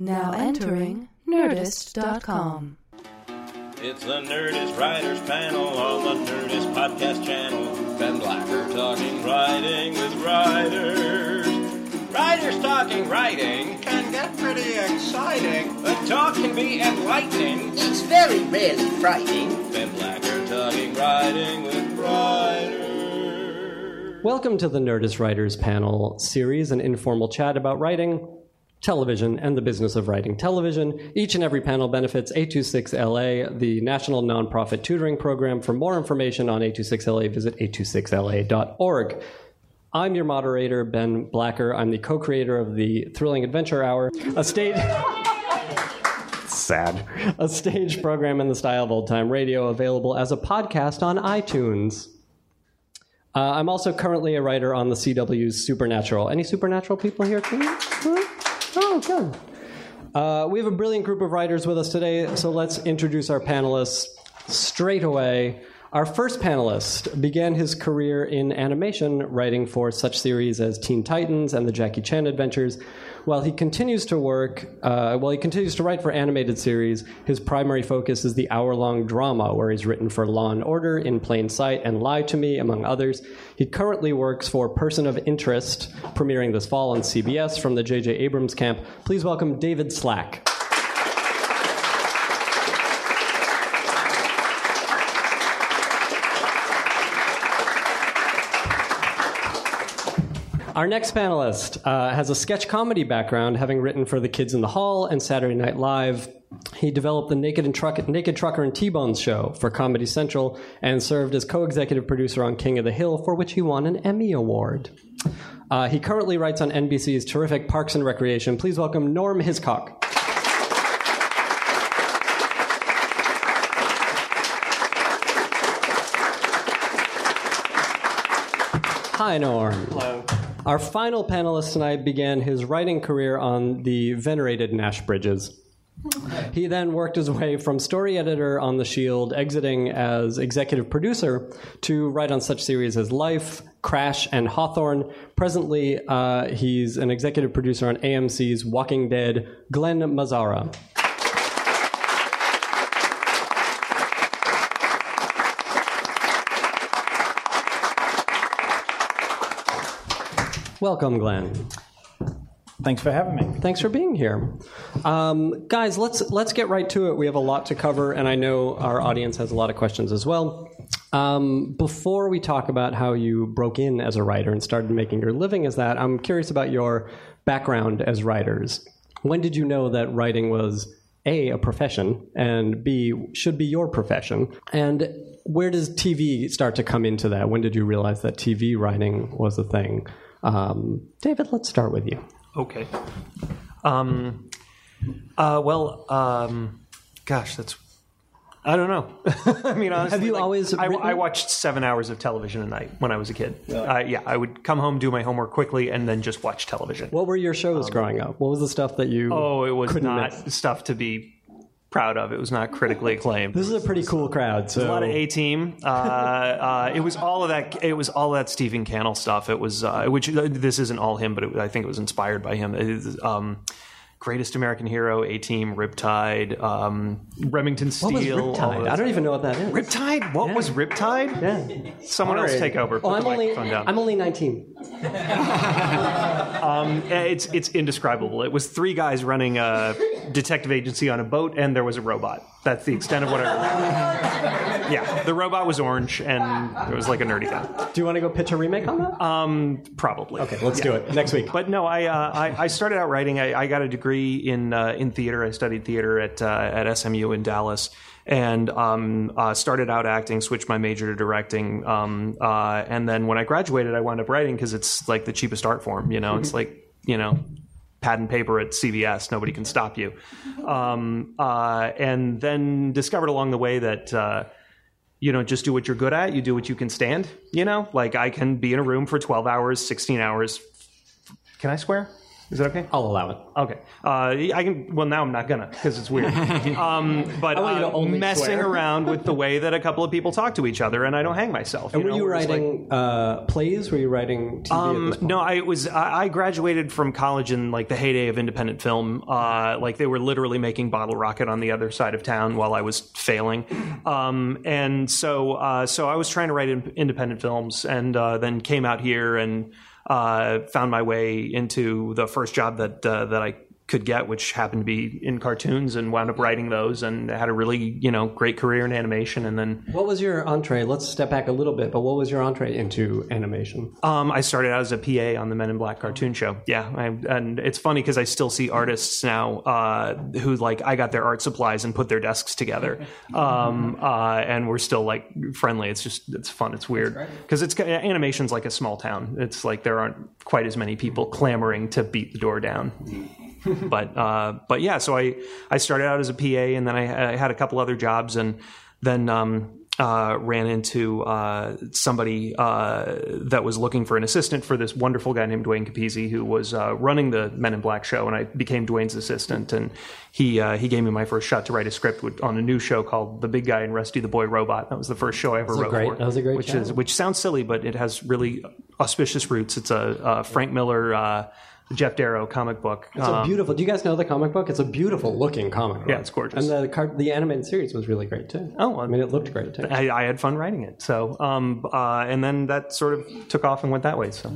Now entering Nerdist.com. It's the Nerdist Writers Panel on the Nerdist Podcast Channel. Ben Blacker talking writing with writers. Writers talking writing can get pretty exciting. The talk can be enlightening. It's very rarely frightening. Ben Blacker talking writing with writers. Welcome to the Nerdist Writers Panel series, an informal chat about writing, television, and the business of writing television. Each and every panel benefits 826LA, the national nonprofit tutoring program. For more information on 826LA, visit 826LA.org. I'm your moderator, Ben Blacker. I'm the co creator of the Thrilling Adventure Hour, a stage. Sad. A stage program in the style of old time radio available as a podcast on iTunes. Uh, I'm also currently a writer on the CW's Supernatural. Any Supernatural people here too? Good. Uh, we have a brilliant group of writers with us today, so let's introduce our panelists straight away. Our first panelist began his career in animation, writing for such series as Teen Titans and the Jackie Chan Adventures. While he continues to work, uh, while he continues to write for animated series, his primary focus is the hour-long drama, where he's written for Law and Order, In Plain Sight, and Lie to Me, among others. He currently works for Person of Interest, premiering this fall on CBS from the J.J. Abrams camp. Please welcome David Slack. Our next panelist uh, has a sketch comedy background, having written for The Kids in the Hall and Saturday Night Live. He developed the Naked, and Truck- Naked Trucker and T-Bones show for Comedy Central and served as co-executive producer on King of the Hill, for which he won an Emmy Award. Uh, he currently writes on NBC's terrific Parks and Recreation. Please welcome Norm Hiscock. Hi, Norm. Hello. Our final panelist tonight began his writing career on the venerated Nash Bridges. He then worked his way from story editor on The Shield, exiting as executive producer, to write on such series as Life, Crash, and Hawthorne. Presently, uh, he's an executive producer on AMC's Walking Dead, Glen Mazzara. Welcome, Glen. Thanks for having me. Thanks for being here, um, guys. Let's let's get right to it. We have a lot to cover, and I know our audience has a lot of questions as well. Um, before we talk about how you broke in as a writer and started making your living as that, I'm curious about your background as writers. When did you know that writing was a a profession and b should be your profession? And where does TV start to come into that? When did you realize that TV writing was a thing? Um, David, let's start with you. Okay. Um, uh, well, um, gosh, that's. I don't know. I mean, honestly, Have you like, always I. I watched seven hours of television a night when I was a kid. Uh, yeah, I would come home, do my homework quickly, and then just watch television. What were your shows growing up? What was the stuff that you? oh, it was couldn't not miss? stuff to be proud of. It was not critically acclaimed. This is a pretty cool crowd. So a lot of A Team. Uh, uh, it was all of that. It was all that Stephen Cannell stuff. It was uh, which this isn't all him, but it, I think it was inspired by him. It um, Greatest American Hero, A Team, Riptide, um, Remington what was Steele. Riptide? I don't even know what that is. Riptide. What was Riptide? Yeah. Someone else take over. Put Oh, I'm only. I'm only 19. Uh, It's it's indescribable. It was three guys running a detective agency on a boat, and there was a robot. That's the extent of what I remember. Yeah, the robot was orange, and it was like a nerdy guy. Do you want to go pitch a remake on that? Um, probably. okay, let's do it next week. But no, I, uh, I I started out writing. I, I got a degree in uh, in theater. I studied theater at uh, at SMU in Dallas, and um, uh, started out acting. Switched my major to directing, um, uh, and then when I graduated, I wound up writing because it's like the cheapest art form. You know, it's like you know. Pad and paper at CVS, nobody can stop you. Um, uh, and then discovered along the way that uh, you don't just do what you're good at, you do what you can stand. You know, like I can be in a room for 12 hours, 16 hours. Can I swear? Is that okay? I'll allow it. Okay. Uh, I can. Well, now I'm not gonna because it's weird. um, but I want you uh, only messing swear. around with the way that a couple of people talk to each other, and I don't hang myself. And were know, you where it's like- writing uh, plays? Were you writing TV at this point? no, I was. I I graduated from college in like the heyday of independent film. Uh, like they were literally making Bottle Rocket on the other side of town while I was failing, um, and so uh, so I was trying to write in, independent films, and uh, then came out here and uh, found my way into the first job that uh, that I could get, which happened to be in cartoons, and wound up writing those, and had a really you know great career in animation, and then What was your entree? Let's step back a little bit, but what was your entree into animation? Um, I started out as a PA on the Men in Black cartoon show. Yeah, I, and it's funny because I still see artists now uh, who like I got their art supplies and put their desks together, um, uh, and we're still like friendly. It's just it's fun. It's weird because it's animation's like a small town. It's like there aren't quite as many people clamoring to beat the door down. but uh, but yeah, so I I started out as a PA, and then I, I had a couple other jobs, and then um, uh, ran into uh, somebody uh, that was looking for an assistant for this wonderful guy named Duane Capizzi, who was uh, running the Men in Black show, and I became Duane's assistant, and he uh, he gave me my first shot to write a script on a new show called The Big Guy and Rusty the Boy Robot. That was the first show I ever wrote great- for. that was a great which show. is which sounds silly, but it has really auspicious roots. It's a, uh Frank Miller. Geof Darrow comic book. It's a beautiful. Do you guys know the comic book? It's a beautiful looking comic book. Yeah, it's gorgeous. And the car, the animated series was really great too. Oh, I mean, it looked great too. I, I had fun writing it. So, um, uh, and then that sort of took off and went that way. So,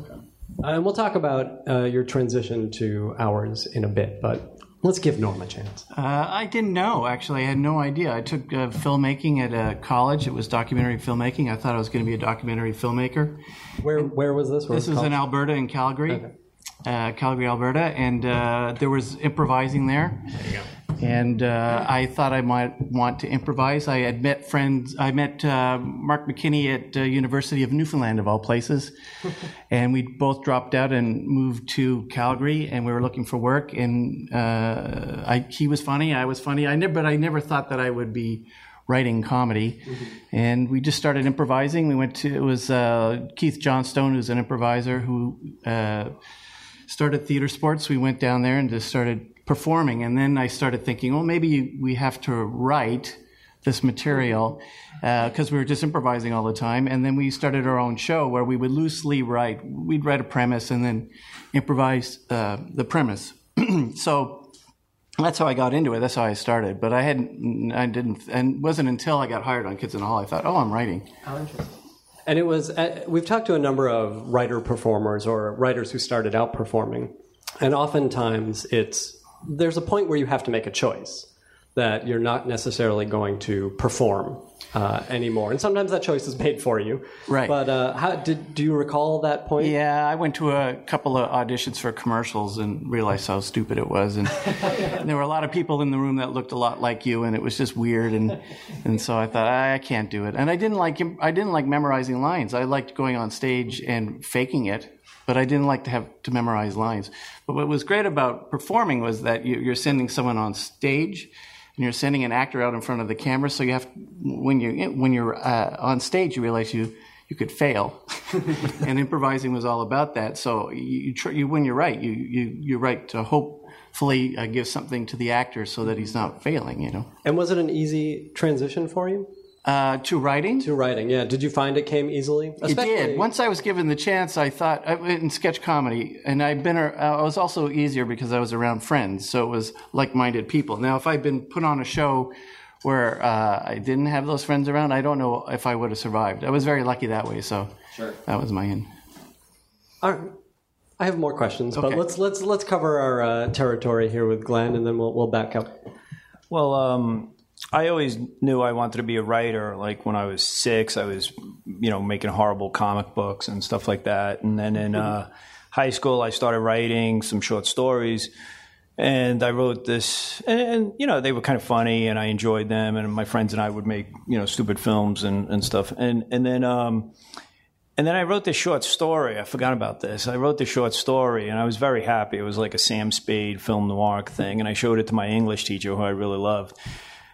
Uh, and we'll talk about uh, your transition to ours in a bit, but let's give Norm a chance. Uh, I didn't know, actually. I had no idea. I took uh, filmmaking at uh, college. It was documentary filmmaking. I thought I was going to be a documentary filmmaker. Where where was this? Where This was in Alberta, in Calgary, uh, Calgary, Alberta, and uh, there was improvising there. There. And uh, I thought I might want to improvise. I had met friends. I met uh, Mark McKinney at uh, University of Newfoundland, of all places, and we both dropped out and moved to Calgary. And we were looking for work. And uh, I, he was funny. I was funny. I never, but I never thought that I would be writing comedy. And we just started improvising. We went to, it was uh, Keith Johnstone, who's an improviser who uh, started theater sports. We went down there and just started performing. And then I started thinking, well, maybe we have to write this material because we were just improvising all the time. And then we started our own show where we would loosely write. We'd write a premise and then improvise uh, the premise. so that's how I got into it. That's how I started. But I hadn't, I didn't, and wasn't until I got hired on Kids in the Hall I thought, oh, I'm writing. And it was, uh, we've talked to a number of writer performers or writers who started out performing. And oftentimes it's, there's a point where you have to make a choice that you're not necessarily going to perform uh, anymore. And sometimes that choice is made for you. Right. But uh, how, did, do you recall that point? Yeah, I went to a couple of auditions for commercials and realized how stupid it was. And, and there were a lot of people in the room that looked a lot like you, and it was just weird. And and so I thought I, I can't do it. And I didn't like I didn't like memorizing lines. I liked going on stage and faking it, but I didn't like to have to memorize lines. But what was great about performing was that you, you're sending someone on stage. And you're sending an actor out in front of the camera, so you have when you when you're uh, on stage, you realize you you could fail, and improvising was all about that. So you, you, tr- you when you're right, you you you write to hopefully uh, give something to the actor so that he's not failing. You know, And was it an easy transition for you uh, to writing. to writing? Yeah. Did you find it came easily? It did. Once I was given the chance, I thought I- in sketch comedy, and I've been. ar- uh, I was also easier because I was around friends, so it was like-minded people. Now, if I'd been put on a show where uh, I didn't have those friends around, I don't know if I would have survived. I was very lucky that way, so that was my end. All right. I have more questions, but let's let's let's cover our uh, territory here with Glen, and then we'll we'll back up. Well, um, I always knew I wanted to be a writer. Like when I was six, I was, you know, making horrible comic books and stuff like that. And then in uh, high school, I started writing some short stories. And I wrote this, and, and you know, they were kind of funny, and I enjoyed them. And my friends and I would make, you know, stupid films and, and stuff. And and then um, and then I wrote this short story. I forgot about this. I wrote this short story, and I was very happy. It was like a Sam Spade film noir thing, and I showed it to my English teacher, who I really loved.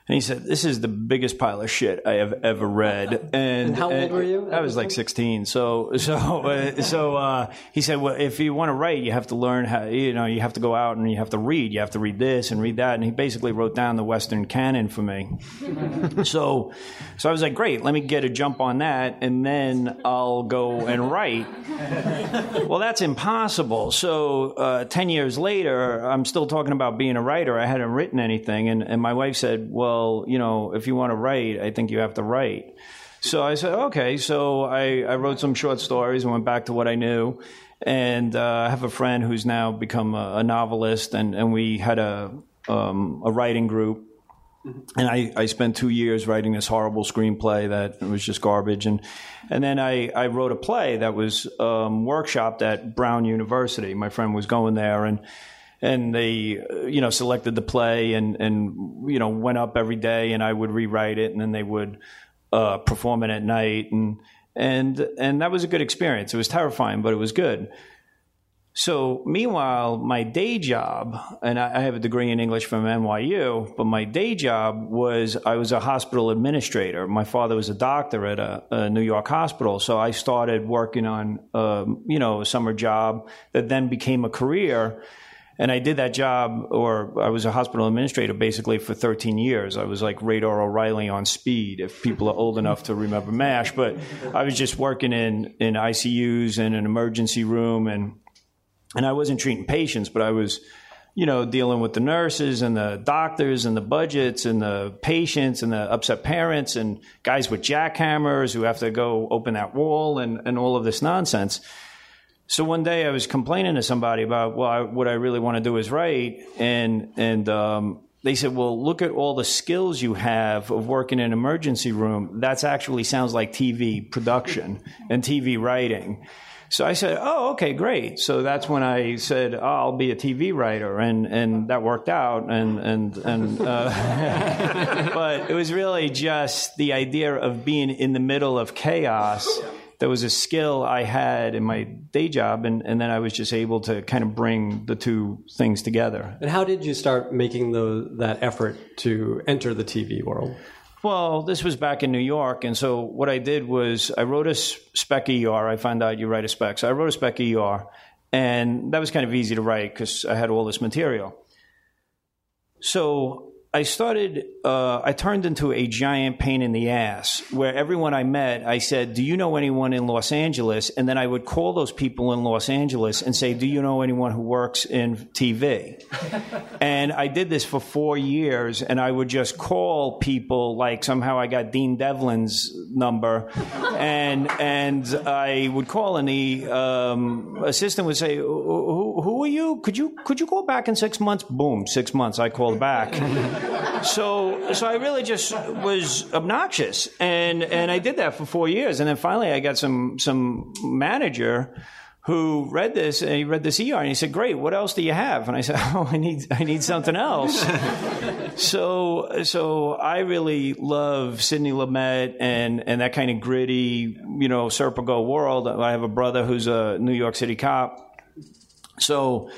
And he said, "This is the biggest pile of shit I have ever read." And, how old were you I was like 16. So so uh, so uh, he said, "Well, if you want to write, you have to learn how. You know, you have to go out and you have to read. You have to read this and read that." And he basically wrote down the Western canon for me. so so I was like, "Great, let me get a jump on that, and then I'll go and write." well, that's impossible. So uh, 10 years later, I'm still talking about being a writer. I hadn't written anything. And, and my wife said, Well, you know, if you want to write, I think you have to write. So I said, Okay. So I, I wrote some short stories and went back to what I knew. And uh, I have a friend who's now become a, a novelist, and, and we had a, um, a writing group and I, I spent two years writing this horrible screenplay that was just garbage and and then I, I wrote a play that was um, workshopped at Brown University. My friend was going there and and they you know selected the play and and you know went up every day and I would rewrite it and then they would uh, perform it at night and and and that was a good experience. It was terrifying, but it was good. So, meanwhile, my day job, and I have a degree in English from NYU, but my day job was I was a hospital administrator. My father was a doctor at a, a New York hospital, so I started working on, um, you know, a summer job that then became a career. And I did that job, or I was a hospital administrator basically for 13 years. I was like Radar O'Reilly on speed, if people are old enough to remember MASH. But I was just working in, in ICUs and an emergency room and and I wasn't treating patients, but I was, you know, dealing with the nurses and the doctors and the budgets and the patients and the upset parents and guys with jackhammers who have to go open that wall and, and all of this nonsense. So one day I was complaining to somebody about, well, I, what I really want to do is write, and and um, they said, well, look at all the skills you have of working in an emergency room. That's actually sounds like TV production and TV writing. So I said, "Oh, okay, great." So that's when I said, oh, "I'll be a TV writer," and and that worked out. And and and, uh, but it was really just the idea of being in the middle of chaos. That was a skill I had in my day job, and, and then I was just able to kind of bring the two things together. And how did you start making the, that effort to enter the TV world? Well, this was back in New York, and so what I did was I wrote a spec ER. I found out you write a spec, so I wrote a spec ER, and that was kind of easy to write because I had all this material. So I started, uh, I turned into a giant pain in the ass where everyone I met, I said, Do you know anyone in Los Angeles? And then I would call those people in Los Angeles and say, Do you know anyone who works in TV? and I did this for four years and I would just call people like somehow I got Dean Devlin's number and, and I would call and the um, assistant would say, who, who are you? Could you, could you call back in six months? Boom, six months. I called back so so I really just was obnoxious, and and I did that for four years, and then finally I got some some manager who read this and he read this ER and he said, "Great, what else do you have?" And I said, "Oh, I need I need something else." so so I really love Sidney Lumet and and that kind of gritty, you know, Serpico world. I have a brother who's a New York City cop, so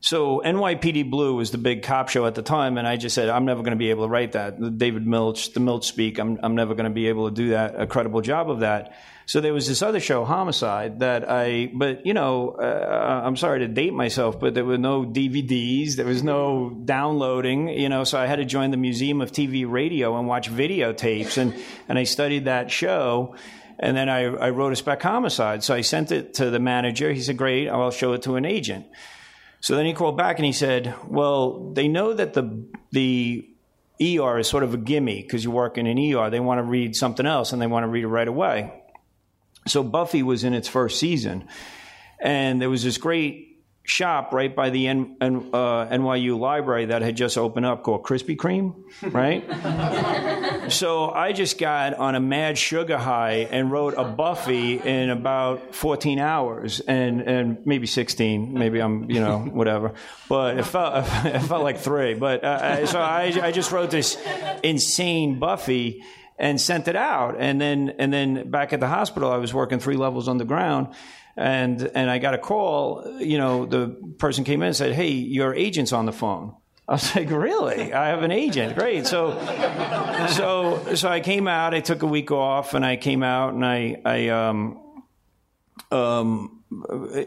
so NYPD Blue was the big cop show at the time, and I just said I'm never going to be able to write that. David Milch, the Milch speak. I'm I'm never going to be able to do that a credible job of that. So there was this other show, Homicide, that I. But you know, uh, I'm sorry to date myself, but there were no DVDs. There was no downloading. You know, so I had to join the Museum of TV Radio and watch videotapes, and and I studied that show. And then I, I wrote a spec homicide. So I sent it to the manager. He said, "Great, I'll show it to an agent." So then he called back and he said, "Well, they know that the the ER is sort of a gimme because you work in an ER. They want to read something else and they want to read it right away." So Buffy was in its first season, and there was this great shop right by the N, N, uh, NYU library that had just opened up called Krispy Kreme, right? so I just got on a mad sugar high and wrote a Buffy in about 14 hours and, and maybe 16. Maybe I'm, you know, whatever. But it felt, it felt like three. But uh, so I, I just wrote this insane Buffy and sent it out. And then, and then back at the hospital, I was working three levels underground and and I got a call. You know, the person came in and said, "Hey, your agent's on the phone." I was like, really? I have an agent. Great. So, so, so I came out. I took a week off, and I came out, and I, I, um, um,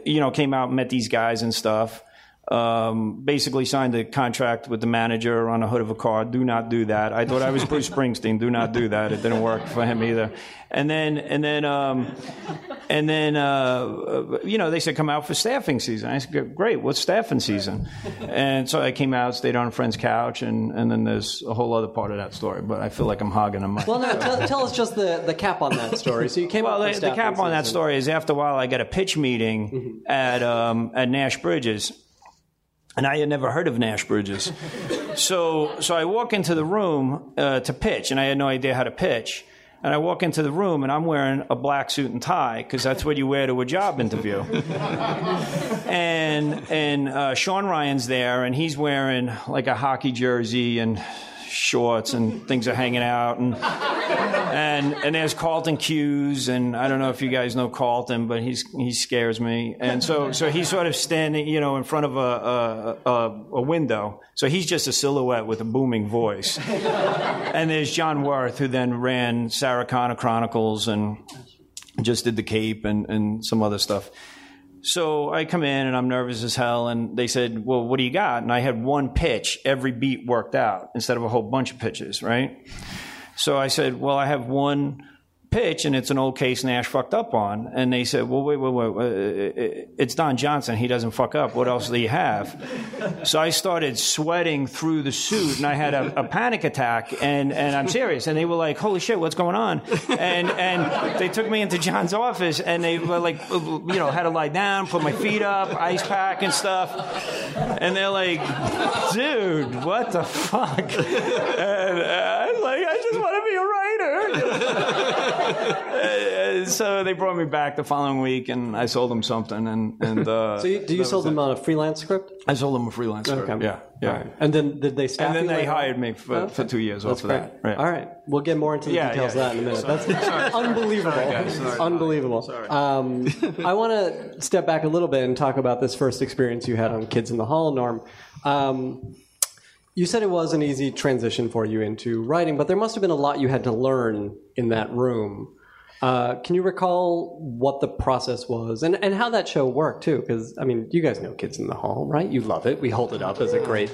you know, came out and met these guys and stuff. Um, basically signed a contract with the manager on the hood of a car. Do not do that. I thought I was Bruce Springsteen. Do not do that. It didn't work for him either. And then, and then, um, and then, uh, you know, they said come out for staffing season. I said, great. What's staffing season? And so I came out, stayed on a friend's couch, and, and then there's a whole other part of that story. But I feel like I'm hogging them. Well, no, tell, tell us just the, the cap on that story. So you came Well, up the, the cap on that story is after a while I got a pitch meeting Mm-hmm. at um, at Nash Bridges, and I had never heard of Nash Bridges. so so I walk into the room uh, to pitch, and I had no idea how to pitch. And I walk into the room, and I'm wearing a black suit and tie because that's what you wear to a job interview. and and uh, Shawn Ryan's there, and he's wearing like a hockey jersey and shorts, and things are hanging out, and and and there's Carlton Cuse, and I don't know if you guys know Carlton, but he's he scares me, and so so he's sort of standing, you know, in front of a a, a, a window, so he's just a silhouette with a booming voice, and there's John Wirth, who then ran Sarah Connor Chronicles and just did the Cape and and some other stuff. So I come in and I'm nervous as hell, and they said, "Well, what do you got?" And I had one pitch, every beat worked out instead of a whole bunch of pitches, right? So I said, "Well, I have one pitch, and it's an old case Nash fucked up on." And they said, "Well, wait, wait, wait, it's Don Johnson. He doesn't fuck up. What else do you have?" So I started sweating through the suit, and I had a, a panic attack. And and I'm serious. And they were like, "Holy shit, what's going on?" And and they took me into John's office, and they were like, you know, had to lie down, put my feet up, ice pack and stuff. And they're like, "Dude, what the fuck?" And I'm like, "I just want to be a writer." So they brought me back the following week, and I sold them something, and and uh, So you, do you sell them it. on a freelance script? I sold them a freelance script. Yeah, yeah. Right. And then did they staff And then they hired me for, for two years That's after great. that. Right. All right, we'll get more into the Yeah, details yeah, of that in a minute. That's unbelievable. unbelievable. Um, I want to step back a little bit and talk about this first experience you had on Kids in the Hall, Norm. Um, you said it was an easy transition for you into writing, but there must have been a lot you had to learn in that room. Uh, can you recall what the process was and, and how that show worked too? Because I mean, you guys know Kids in the Hall, right? You love it. We hold it up as a great,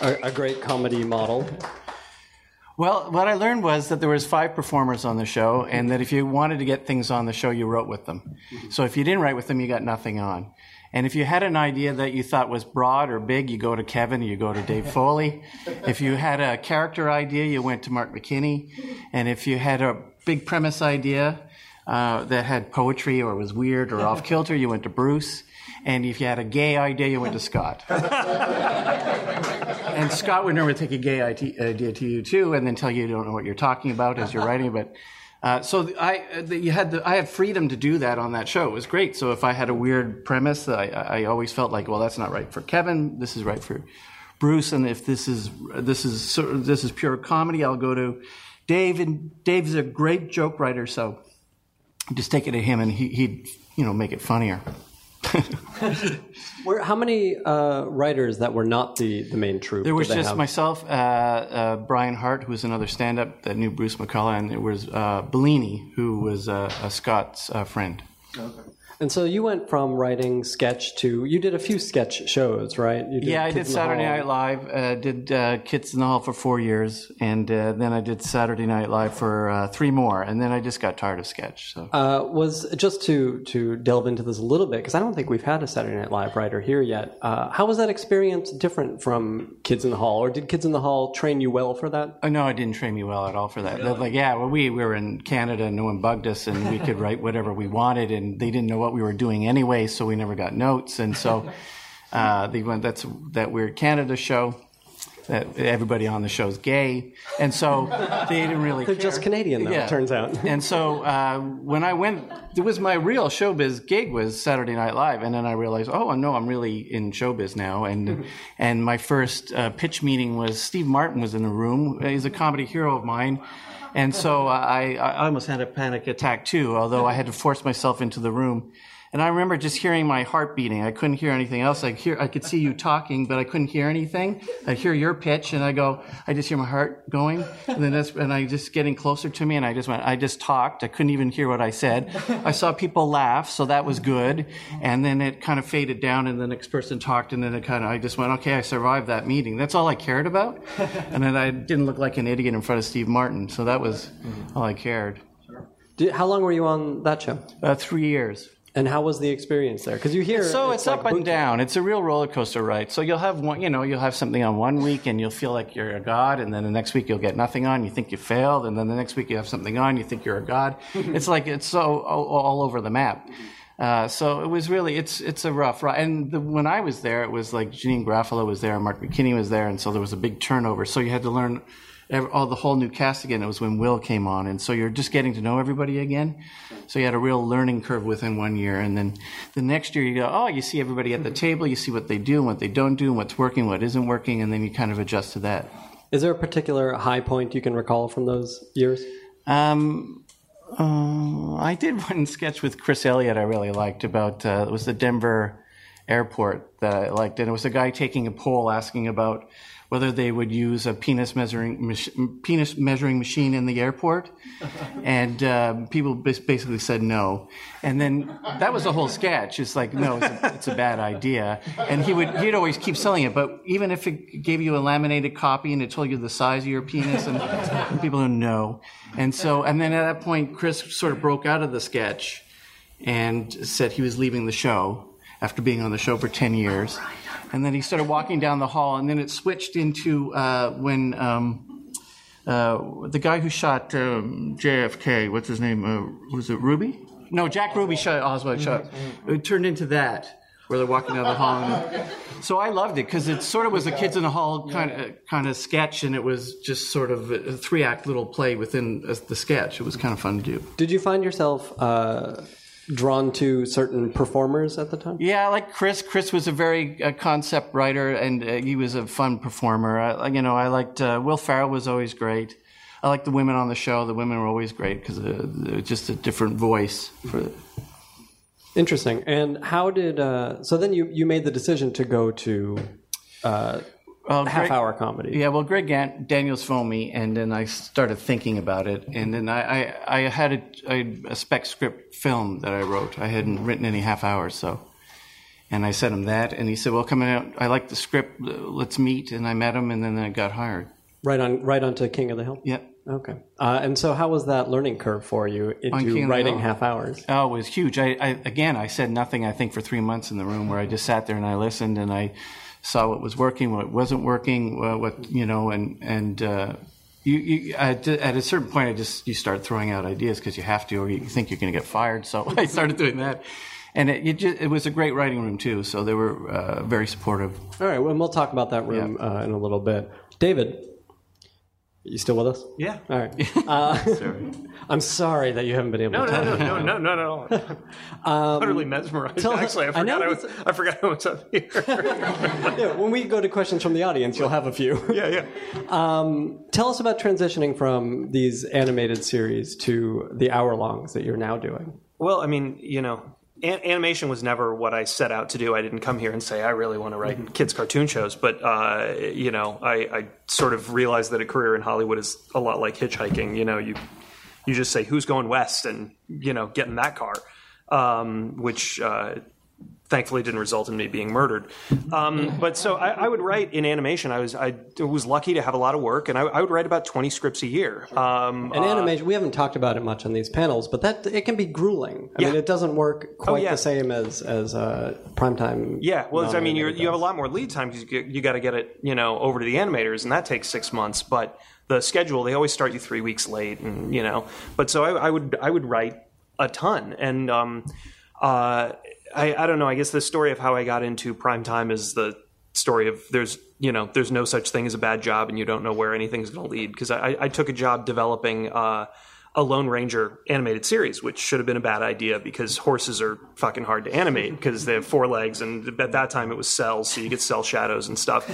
a, a great comedy model. Well, what I learned was that there was five performers on the show, and that if you wanted to get things on the show, you wrote with them. So if you didn't write with them, you got nothing on. And if you had an idea that you thought was broad or big, you go to Kevin, you go to Dave Foley. If you had a character idea, you went to Mark McKinney. And if you had a big premise idea uh, that had poetry or was weird or off kilter, you went to Bruce. And if you had a gay idea, you went to Scott. and Scott would never take a gay idea to you too, and then tell you you don't know what you're talking about as you're writing. But uh, so th- I, uh, the, you had the, I had freedom to do that on that show. It was great. So if I had a weird premise, I, I always felt like, well, that's not right for Kevin. This is right for Bruce. And if this is this is this is pure comedy, I'll go to Dave. And Dave's a great joke writer, so just take it to him, and he, he'd you know make it funnier. Where, how many uh, writers that were not the, the main troupe? There was just have? myself, uh, uh, Brian Hartt, who was another stand-up that knew Bruce McCullough, and there was uh, Bellini, who was uh, a Scott's uh, friend. And so you went from writing sketch to you did a few sketch shows, right? You Yeah, I did Kids in the Saturday. Night Live, uh, did uh, Kids in the Hall for four years, and uh, then I did Saturday Night Live for uh, three more, and then I just got tired of sketch. So Uh, was just to to delve into this a little bit because I don't think we've had a Saturday Night Live writer here yet. Uh, how was that experience different from Kids in the Hall, or did Kids in the Hall train you well for that? Oh, no, it didn't train me well at all for that. They're Like, yeah, well, we, we were in Canada and no one bugged us and we could write whatever we wanted and they didn't know what we were doing anyway, so we never got notes. And so uh, they went, that's that weird Canada show. That everybody on the show is gay, and so they didn't really. They're care. just Canadian, though. It turns out. And so uh, when I went, it was my real showbiz gig was Saturday Night Live, and then I realized, oh no, I'm really in showbiz now. And and my first uh, pitch meeting was Steve Martin was in the room. He's a comedy hero of mine. And so I, I almost had a panic attack too, although I had to force myself into the room. And I remember just hearing my heart beating. I couldn't hear anything else. I hear, I could see you talking, but I couldn't hear anything. I hear your pitch, and I go, I just hear my heart going, and then that's, and I just getting closer to me, and I just went, I just talked. I couldn't even hear what I said. I saw people laugh, so that was good. And then it kind of faded down, and the next person talked, and then it kind of, I just went, okay, I survived that meeting. That's all I cared about. And then I didn't look like an idiot in front of Steve Martin, so that was all I cared. Did, how long were you on that show? Uh, three years. And how was the experience there? Because you hear So it's, like up and down. It's a real roller coaster ride. So you'll have one, you know, you'll have something on one week and you'll feel like you're a god, and then the next week you'll get nothing on. You think you failed, and then the next week you have something on. You think you're a god. it's like it's so all, all over the map. Uh, so it was really it's it's a rough ride. And the, when I was there, it was like Janeane Garofalo was there, and Mark McKinney was there, and so there was a big turnover. So you had to learn all the whole new cast again. It was when Will came on, and so you're just getting to know everybody again. So you had a real learning curve within one year, and then the next year you go, oh, you see everybody at the table, you see what they do and what they don't do, and what's working, what isn't working, and then you kind of adjust to that. Is there a particular high point you can recall from those years? Um, uh, I did one sketch with Chris Elliott I really liked about uh, it was the Denver airport that I liked, and it was a guy taking a poll asking about whether they would use a penis measuring mach- penis measuring machine in the airport, and um, people bas- basically said no. And then that was the whole sketch. It's like no, it's a, it's a bad idea. And he would he'd always keep selling it, but even if it gave you a laminated copy and it told you the size of your penis, and, people don't know. And so, and then at that point, Chris sort of broke out of the sketch and said he was leaving the show after being on the show for 10 years. And then he started walking down the hall, and then it switched into uh, when um, uh, the guy who shot um, JFK, what's his name? Uh, was it Ruby? No, Jack Ruby shot Oswald shot. It turned into that. Where they're walking down the hall, and so I loved it because it sort of was a kids in the hall kind of kind of sketch, and it was just sort of a three act little play within uh, the sketch. It was kind of fun to do. Did you find yourself uh, drawn to certain performers at the time? Yeah, like Chris. Chris was a very uh, concept writer, and uh, he was a fun performer. I, you know, I liked uh, Will Ferrell was always great. I liked the women on the show. The women were always great because uh, just a different voice. For Interesting. And how did uh, so then you you made the decision to go to uh, Well, half Greg- hour comedy? Yeah, well, Greg Gan- Daniels phoned me, and then I started thinking about it, and then I, I, I had a, a, a spec script film that I wrote. I hadn't written any half hours, so, and I sent him that, and he said, "Well, come out. I like the script. uh, Let's meet." And I met him, and then I got hired. Right on right onto King of the Hill. Yeah. Okay. Uh, and so how was that learning curve for you King into writing half hours? Oh, it was huge. I, I again, I said nothing. I think for three months in the room, where I just sat there and I listened and I saw what was working, what wasn't working, uh, what you know, and and uh, you, you at, at a certain point, I just you start throwing out ideas because you have to, or you think you're going to get fired. So I started doing that, and it, it, just, it was a great writing room too. So they were uh, very supportive. All right. Well, we'll talk about that room uh, in a little bit. David, you still with us? Yeah. All right. Uh, I'm sorry that you haven't been able No, to no, talk. no, no, no, no, no. I'm utterly mesmerized. tell- Actually, I I forgot know I, was. I forgot I was up here. Yeah, when we go to questions from the audience, you'll have a few. yeah, yeah. Um, tell us about transitioning from these animated series to the hour longs that you're now doing. Well, I mean, you know, an- animation was never what I set out to do. I didn't come here and say I really want to write kids' cartoon shows, but uh, you know, I, I sort of realized that a career in Hollywood is a lot like hitchhiking. You know, you you just say who's going west, and you know, get in that car, um, which. Uh, Thankfully, didn't result in me being murdered. Um, but so I, I would write in animation. I was I was lucky to have a lot of work, and I, I would write about twenty scripts a year. Um, And animation, we haven't talked about it much on these panels, but that it can be grueling. I mean, it doesn't work quite yeah. the same as as uh, primetime. Yeah, well, I mean, you're, you have a lot more lead time because you, you got to get it, you know, over to the animators, and that takes six months. But the schedule, they always start you three weeks late, and you know. But so I, I would I would write a ton, and um, uh, I I don't know. I guess the story of how I got into prime time is the story of there's you know there's no such thing as a bad job, and you don't know where anything's going to lead. Because I, I took a job developing. Uh, a Lone Ranger animated series, which should have been a bad idea because horses are fucking hard to animate because they have four legs, and at that time it was cells, so you get cell shadows and stuff.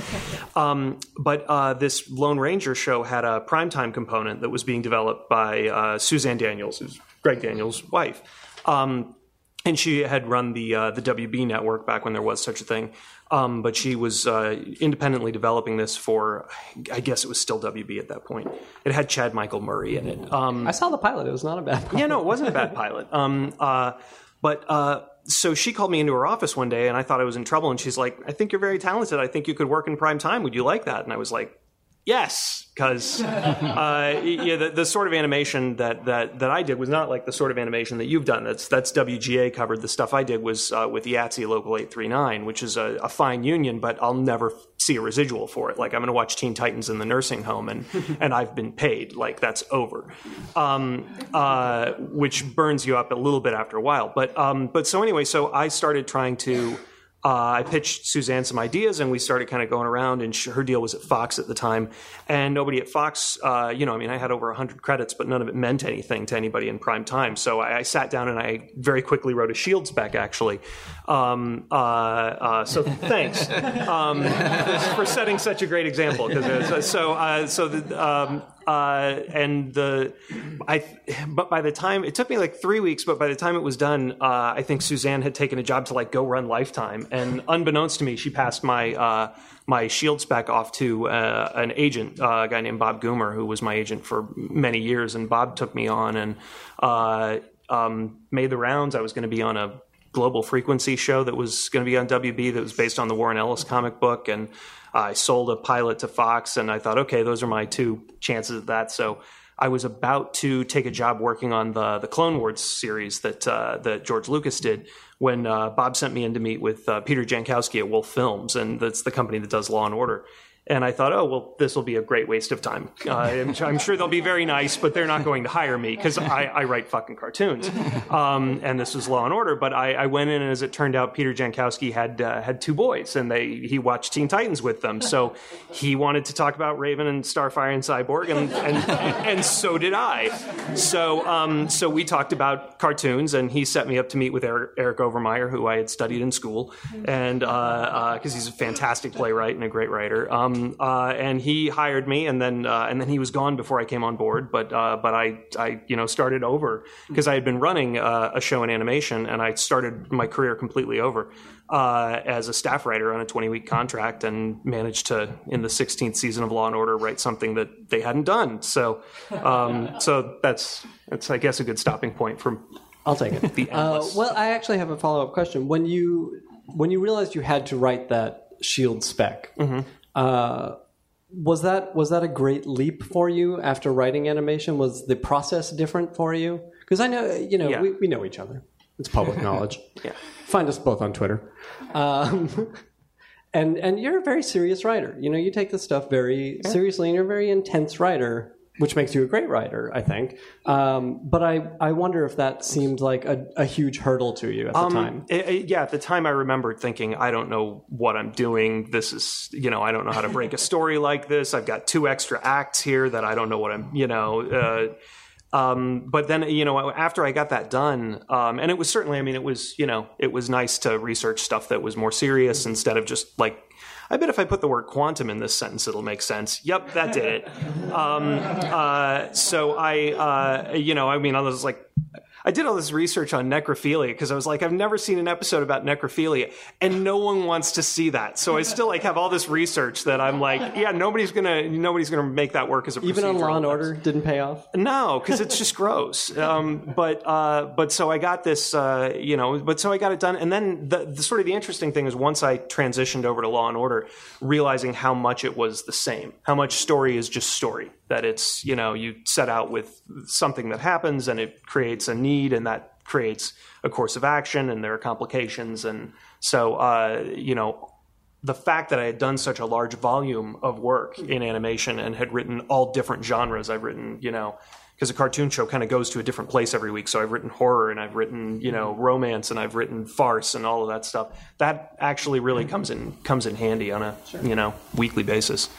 Um, but uh, this Lone Ranger show had a primetime component that was being developed by uh, Suzanne Daniels, who's Greg Daniels' wife. Um, and she had run the uh, the WB network back when there was such a thing. Um, but she was uh, independently developing this for, I guess it was still WB at that point. It had Chad Michael Murray in it. Um, I saw the pilot. It was not a bad pilot. yeah, no, it wasn't a bad pilot. Um, uh, but uh, so she called me into her office one day, and I thought I was in trouble. And she's like, "I think you're very talented. I think you could work in prime time. Would you like that?" And I was like, "Yes," because uh, yeah, the, the sort of animation that, that that I did was not like the sort of animation that you've done. That's that's WGA covered. The stuff I did was uh, with IATSE Local Eight Three Nine, which is a, a fine union, but I'll never see a residual for it. Like I'm going to watch Teen Titans in the nursing home, and and I've been paid. Like that's over, um, uh, which burns you up a little bit after a while. But um, but so anyway, so I started trying to. Uh, I pitched Suzanne some ideas, and we started kind of going around. And her deal was at Fox at the time, and nobody at Fox, uh, you know, I mean, I had over hundred credits, but none of it meant anything to anybody in prime time. So I, I sat down and I very quickly wrote a Shield spec, actually. Um, uh, uh, so thanks um, for setting such a great example. Because so uh, so the, um, uh, and the I but by the time it took me like three weeks, but by the time it was done, uh, I think Suzanne had taken a job to like go run Lifetime, and unbeknownst to me, she passed my uh, my Shield spec off to uh, an agent, uh, a guy named Bob Goomer, who was my agent for many years, and Bob took me on and uh, um, made the rounds. I was going to be on a global frequency show that was going to be on WB that was based on the Warren Ellis comic book, and I sold a pilot to Fox, and I thought, okay, those are my two chances at that. So I was about to take a job working on the the Clone Wars series that uh, that George Lucas did when uh, Bob sent me in to meet with uh, Peter Jankowski at Wolf Films, and that's the company that does Law and Order. And I thought, oh, well, this will be a great waste of time. Uh, I'm, I'm, sure they'll be very nice, but they're not going to hire me because I, I, write fucking cartoons. Um, and this was Law and Order. But I, I, went in, and as it turned out, Peter Jankowski had uh, had two boys, and they he watched Teen Titans with them. So he wanted to talk about Raven and Starfire and Cyborg, and and, and so did I. So um, so we talked about cartoons, and he set me up to meet with Eric, Eric Overmyer, who I had studied in school, and because uh, uh he's a fantastic playwright and a great writer. Um, uh, and he hired me, and then uh, and then he was gone before I came on board. But uh, but I I you know started over because I had been running uh, a show in animation, and I started my career completely over uh, as a staff writer on a 20 week contract, and managed to in the 16th season of Law and Order write something that they hadn't done. So um, so that's that's I guess a good stopping point from. I'll take it. The uh, well, I actually have a follow up question. When you when you realized you had to write that Shield spec, Mm-hmm. Uh, was that was that a great leap for you after writing animation? Was the process different for you? Because I know you know Yeah. we, we know each other. It's public knowledge. Yeah. Find us both on Twitter. Um, and and you're a very serious writer. You know, you take this stuff very seriously, and you're a very intense writer, which makes you a great writer, I think. Um, but I I wonder if that seemed like a, a huge hurdle to you at the time. I- I- yeah, at the time I remembered thinking, I don't know what I'm doing. This is, you know, I don't know how to break a story like this. I've got two extra acts here that I don't know what I'm, you know. Uh, um, but then, you know, after I got that done, um, and it was certainly, I mean, it was, you know, it was nice to research stuff that was more serious instead of just like, I bet if I put the word quantum in this sentence, it'll make sense. Yep, that did it. Um, uh, so I, uh, you know, I mean, I was like, I did all this research on necrophilia because I was like, I've never seen an episode about necrophilia, and no one wants to see that. So I still like have all this research that I'm like, yeah, nobody's gonna, nobody's gonna make that work as a Even on Law and Order didn't pay off. No, because it's just gross. Um, but uh, but so I got this, uh, you know, but so I got it done, and then the, the sort of the interesting thing is once I transitioned over to Law and Order, realizing how much it was the same, how much story is just story. That it's you know you set out with something that happens and it creates a need, and that creates a course of action, and there are complications, and so uh, you know the fact that I had done such a large volume of work in animation and had written all different genres, I've written, you know, because a cartoon show kind of goes to a different place every week. So I've written horror and I've written, you know, romance and I've written farce and all of that stuff. That actually really comes in comes in handy on a you know weekly basis.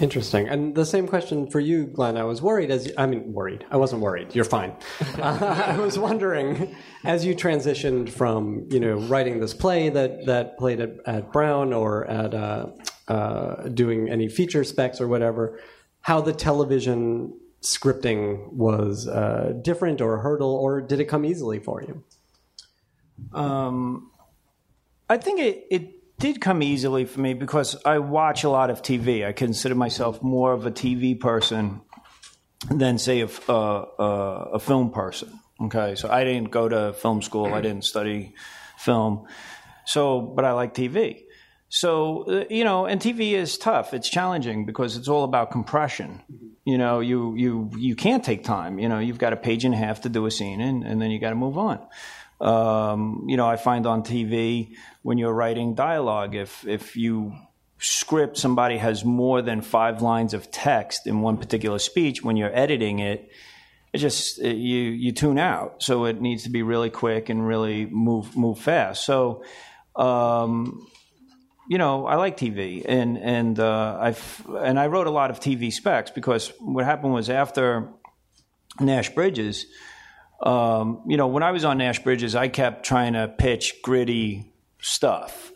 Interesting. And the same question for you, Glen. I was worried as I mean, worried. I wasn't worried. You're fine. Uh, I was wondering as you transitioned from you know writing this play that that played at, at Brown or at uh, uh, doing any feature specs or whatever, how the television scripting was uh, different or a hurdle, or did it come easily for you? Um, I think it, it did come easily for me because I watch a lot of TV. I consider myself more of a TV person than, say, a, f- uh, uh, a film person. Okay, so I didn't go to film school. I didn't study film. So, but I like TV. So, uh, you know, and TV is tough. It's challenging because it's all about compression. You know, you you you can't take time. You know, you've got a page and a half to do a scene, and, and then you got to move on. Um, you know, I find on TV when you're writing dialogue, if if you script somebody has more than five lines of text in one particular speech, when you're editing it, it just it, you you tune out. So it needs to be really quick and really move move fast. So. Um, you know, I like TV, and and uh, I and I wrote a lot of TV specs because what happened was after Nash Bridges, um, you know, when I was on Nash Bridges, I kept trying to pitch gritty stuff.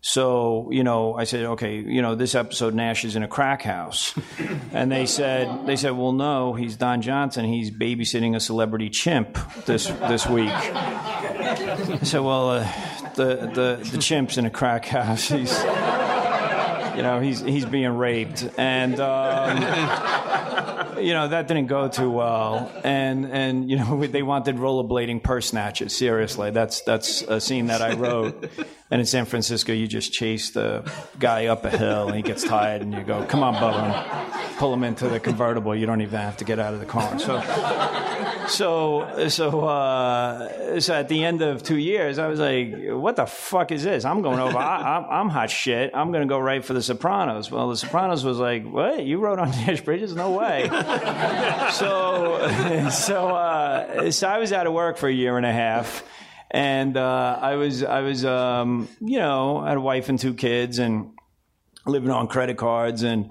So, you know, I said, okay, you know, this episode Nash is in a crack house. And they said they said, "Well, no, he's Don Johnson. He's babysitting a celebrity chimp this this week." I said, "Well, uh, the the the chimp's in a crack house. He's you know, he's he's being raped." And um, you know that didn't go too well, and and you know they wanted rollerblading purse snatches. Seriously, that's that's a scene that I wrote. And in San Francisco, you just chase the guy up a hill, and he gets tired, and you go, "Come on, Bubba," pull him into the convertible. You don't even have to get out of the car. So, so so uh, so at the end of two years, I was like, "What the fuck is this? I'm going over. I, I'm, I'm hot shit. I'm going to go right for The Sopranos." Well, The Sopranos was like, "What? You wrote on Nash Bridges? No way." so so uh, so I was out of work for a year and a half, and uh, I was I was um, you know I had a wife and two kids and living on credit cards and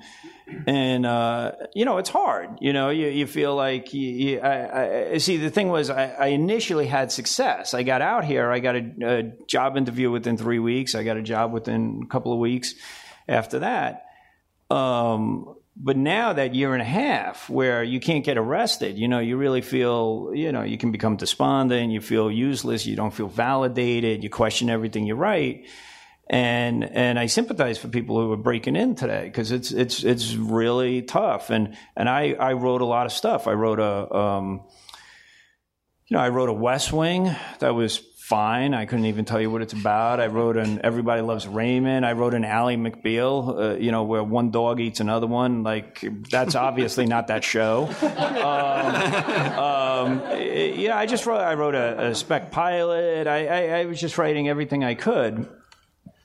and uh, you know it's hard. You know, you, you feel like you, you, I, I see. The thing was, I, I initially had success. I got out here. I got a, a job interview within three weeks. I got a job within a couple of weeks. After that, um, but now that year and a half where you can't get arrested, you know, you really feel, you know, you can become despondent. You feel useless. You don't feel validated. You question everything you write and and I sympathize for people who are breaking in today because it's it's it's really tough. And and I I wrote a lot of stuff. I wrote a um, you know I wrote a West Wing that was fine. I couldn't even tell you what it's about. I wrote an Everybody Loves Raymond. I wrote an Ally McBeal, uh, you know, where one dog eats another one. Like that's obviously not that show. Um, um, yeah, I just wrote. I wrote a, a spec pilot. I, I, I was just writing everything I could.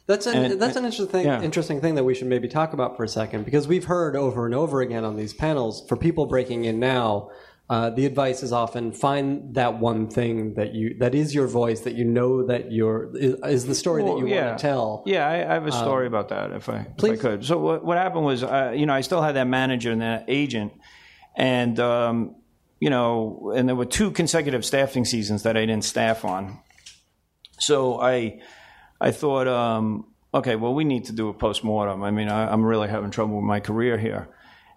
That's an, And- that's an interesting yeah. interesting thing that we should maybe talk about for a second because we've heard over and over again on these panels for people breaking in now. Uh, the advice is often find that one thing that you that is your voice that you know that your is, is the story Well, that you yeah. want to tell. Yeah, I, I have a story about that if I, if I could. So what, what happened was, uh, you know, I still had that manager and that agent, and um, you know, and there were two consecutive staffing seasons that I didn't staff on. So I, I thought, um, okay, well, we need to do a post mortem. I mean, I, I'm really having trouble with my career here,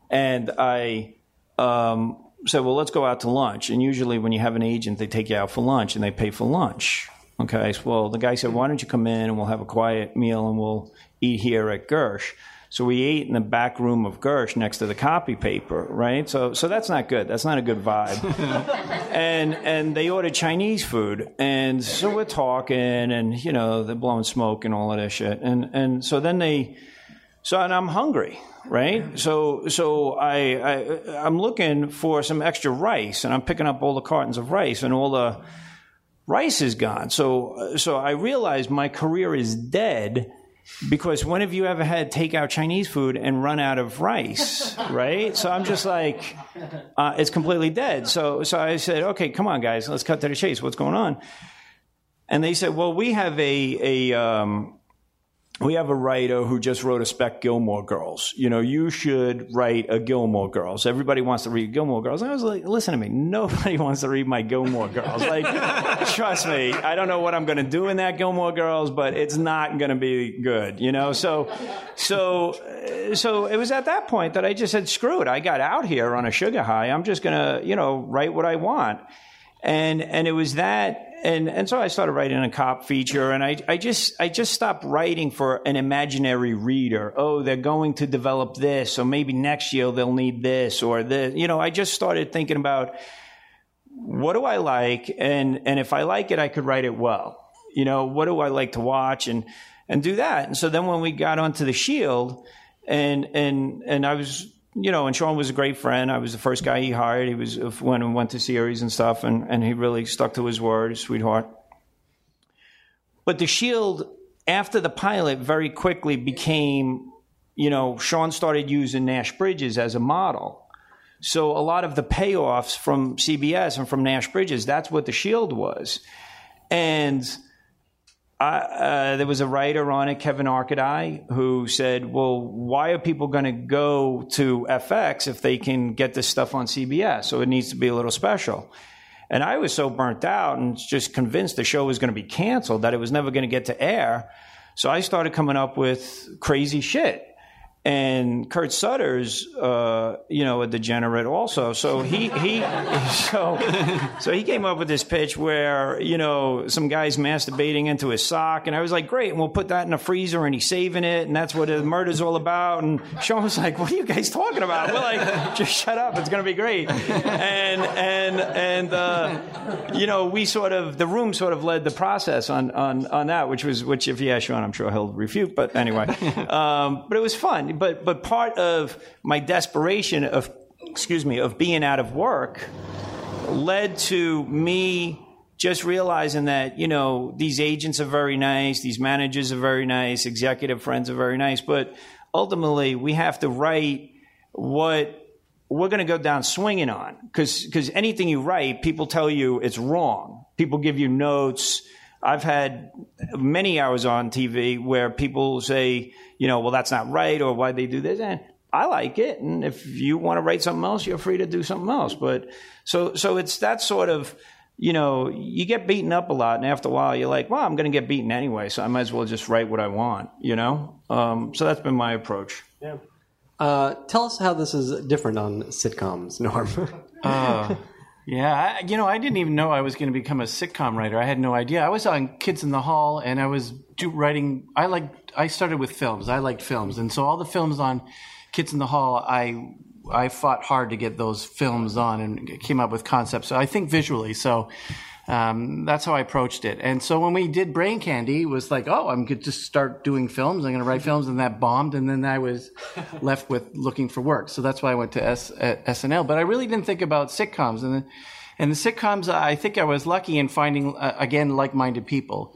and I. Um, said, well, let's go out to lunch. And usually, when you have an agent, they take you out for lunch and they pay for lunch. Okay. So, well, the guy said, why don't you come in and we'll have a quiet meal and we'll eat here at Gersh. So we ate in the back room of Gersh next to the copy paper, right? So, so that's not good. That's not a good vibe. and and they ordered Chinese food, and so we're talking, and you know they're blowing smoke and all of that shit, and and so then they so and I'm hungry, right? So so I, I I'm looking for some extra rice, and I'm picking up all the cartons of rice, and all the rice is gone. So so I realized my career is dead. Because when have you ever had takeout Chinese food and run out of rice, right? So I'm just like, uh, it's completely dead. So so I said, okay, come on, guys, let's cut to the chase. What's going on? And they said, well, we have a a um, we have a writer who just wrote a spec Gilmore Girls. You know, you should write a Gilmore Girls. Everybody wants to read Gilmore Girls. And I was like, listen to me. Nobody wants to read my Gilmore Girls. Like, trust me. I don't know what I'm going to do in that Gilmore Girls, but it's not going to be good. You know, so so uh, so it was at that point that I just said, screw it. I got out here on a sugar high. I'm just going to you know write what I want. And and it was that and and so I started writing a cop feature, and I I just I just stopped writing for an imaginary reader. Oh, they're going to develop this, or maybe next year they'll need this or this. You know, I just started thinking about what do I like, and and if I like it, I could write it well. You know, what do I like to watch, and and do that. And so then when we got onto the Shield, and and and I was you know, and Shawn was a great friend. I was the first guy he hired. He was when we went to series and stuff, and, and he really stuck to his word, sweetheart. But the Shield, after the pilot, very quickly became, you know, Shawn started using Nash Bridges as a model. So a lot of the payoffs from CBS and from Nash Bridges, that's what the Shield was, and uh, there was a writer on it, Kevin Arkadie, who said, "Well, why are people going to go to FX if they can get this stuff on CBS? So it needs to be a little special." And I was so burnt out and just convinced the show was going to be canceled that it was never going to get to air. So I started coming up with crazy shit and Kurt Sutter's, uh, you know, a degenerate also. So he he so so he came up with this pitch where you know some guy's masturbating into his sock, and I was like, great, and we'll put that in a freezer, and he's saving it, and that's what the murder's all about. And Shawn was like, what are you guys talking about? We're like, just shut up, it's gonna be great. And and and uh, you know, we sort of the room sort of led the process on on on that, which was which if you ask Shawn, I'm sure he'll refute, but anyway, um, but it was fun but but part of my desperation of excuse me of being out of work led to me just realizing that you know these agents are very nice these managers are very nice executive friends are very nice but ultimately we have to write what we're going to go down swinging on. Because because anything you write people tell you it's wrong. People give you notes I've had many hours on TV where people say, you know, well, that's not right, or why they do this. And I like it, and if you want to write something else, you're free to do something else. But so, so it's that sort of, you know, you get beaten up a lot, and after a while, you're like, well, I'm going to get beaten anyway, so I might as well just write what I want, you know. Um, so that's been my approach. Yeah. Uh, tell us how this is different on sitcoms, Norm. uh, yeah, I, you know, I didn't even know I was going to become a sitcom writer. I had no idea. I was on Kids in the Hall, and I was do, writing. I like. I started with films. I liked films, and so all the films on Kids in the Hall, I I fought hard to get those films on and came up with concepts. So I think visually. So um, that's how I approached it. And so when we did Brain Candy, it was like, oh, I'm going to just start doing films. I'm going to write films, and that bombed. And then I was left with looking for work. So that's why I went to S- uh, SNL. But I really didn't think about sitcoms. And the, and the sitcoms, I think I was lucky in finding uh, again like-minded people.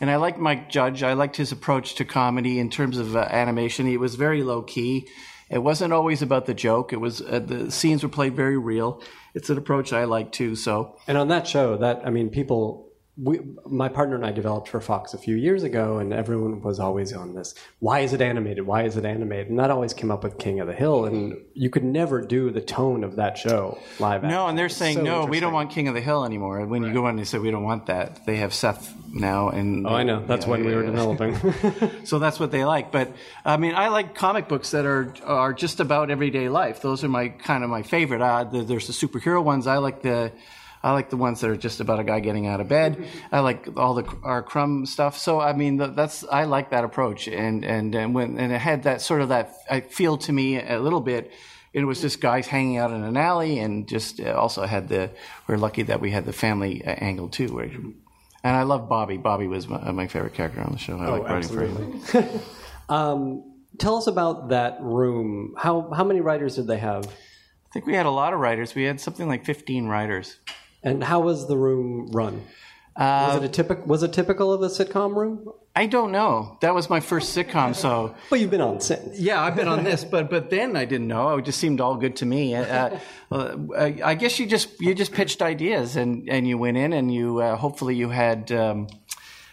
And I liked Mike Judge. I liked his approach to comedy in terms of uh, animation. It was very low key. It wasn't always about the joke. It was uh, the scenes were played very real it's an approach I like too. So, and on that show, that I mean, people we, my partner and I developed for Fox a few years ago, and everyone was always on this. Why is it animated? Why is it animated? And that always came up with King of the Hill, and you could never do the tone of that show live. No, action. and they're saying so no, we don't want King of the Hill anymore. And when right. you go on, they say we don't want that. They have Seth now, and oh, I know that's yeah, when yeah, we were developing. so that's what they like. But I mean, I like comic books that are are just about everyday life. Those are my kind of my favorite. Uh, there's the superhero ones. I like the I like the ones that are just about a guy getting out of bed. I like all the R. Crumb stuff. So I mean, that's I like that approach, and and and when and it had that sort of that feel to me a little bit. It was just guys hanging out in an alley, and just uh, also had the. We're lucky that we had the family uh, angle too. Where, and I love Bobby. Bobby was my, my favorite character on the show. I oh, like writing absolutely. for him. um, tell us about that room. How how many writers did they have? I think we had a lot of writers. We had something like fifteen writers. And how was the room run? Uh, was it a typical? Was it typical of a sitcom room? I don't know. That was my first sitcom, so. But you've been on since. Yeah, I've been on this, but but then I didn't know. It just seemed all good to me. Uh, uh, I guess you just you just pitched ideas and and you went in and you uh, hopefully you had. Um,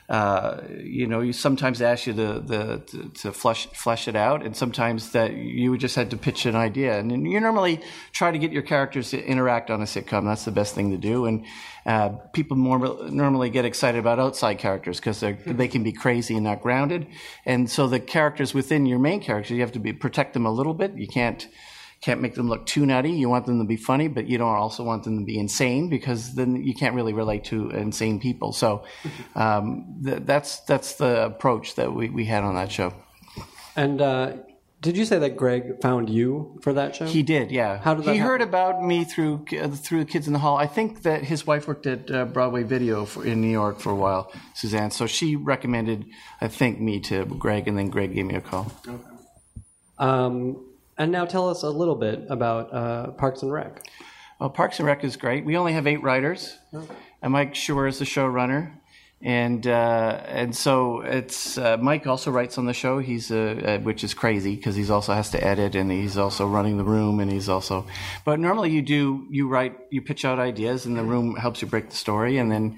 uh, you know, you sometimes ask you to, the, to, to flesh, flesh it out, and sometimes that you just had to pitch an idea. And you normally try to get your characters to interact on a sitcom. That's the best thing to do. And uh, people more normally get excited about outside characters because they can be crazy and not grounded. And so the characters within your main characters, you have to be protect them a little bit. You can't can't make them look too nutty. You want them to be funny, but you don't also want them to be insane because then you can't really relate to insane people. So um, th- that's that's the approach that we, we had on that show. And uh, did you say that Greg found you for that show? He did, yeah. How did that he heard about me through uh, through Kids in the Hall. I think that his wife worked at uh, Broadway Video for, in New York for a while, Suzanne. So she recommended, I think, me to Greg, and then Greg gave me a call. Okay. Um, and now tell us a little bit about uh, Parks and Rec. Well, Parks and Rec is great. We only have eight writers, and Mike Schur is the showrunner. And uh, and so it's uh, Mike also writes on the show. He's uh, uh, which is crazy because he's also has to edit and he's also running the room and he's also. But normally you do you write you pitch out ideas and the room helps you break the story and then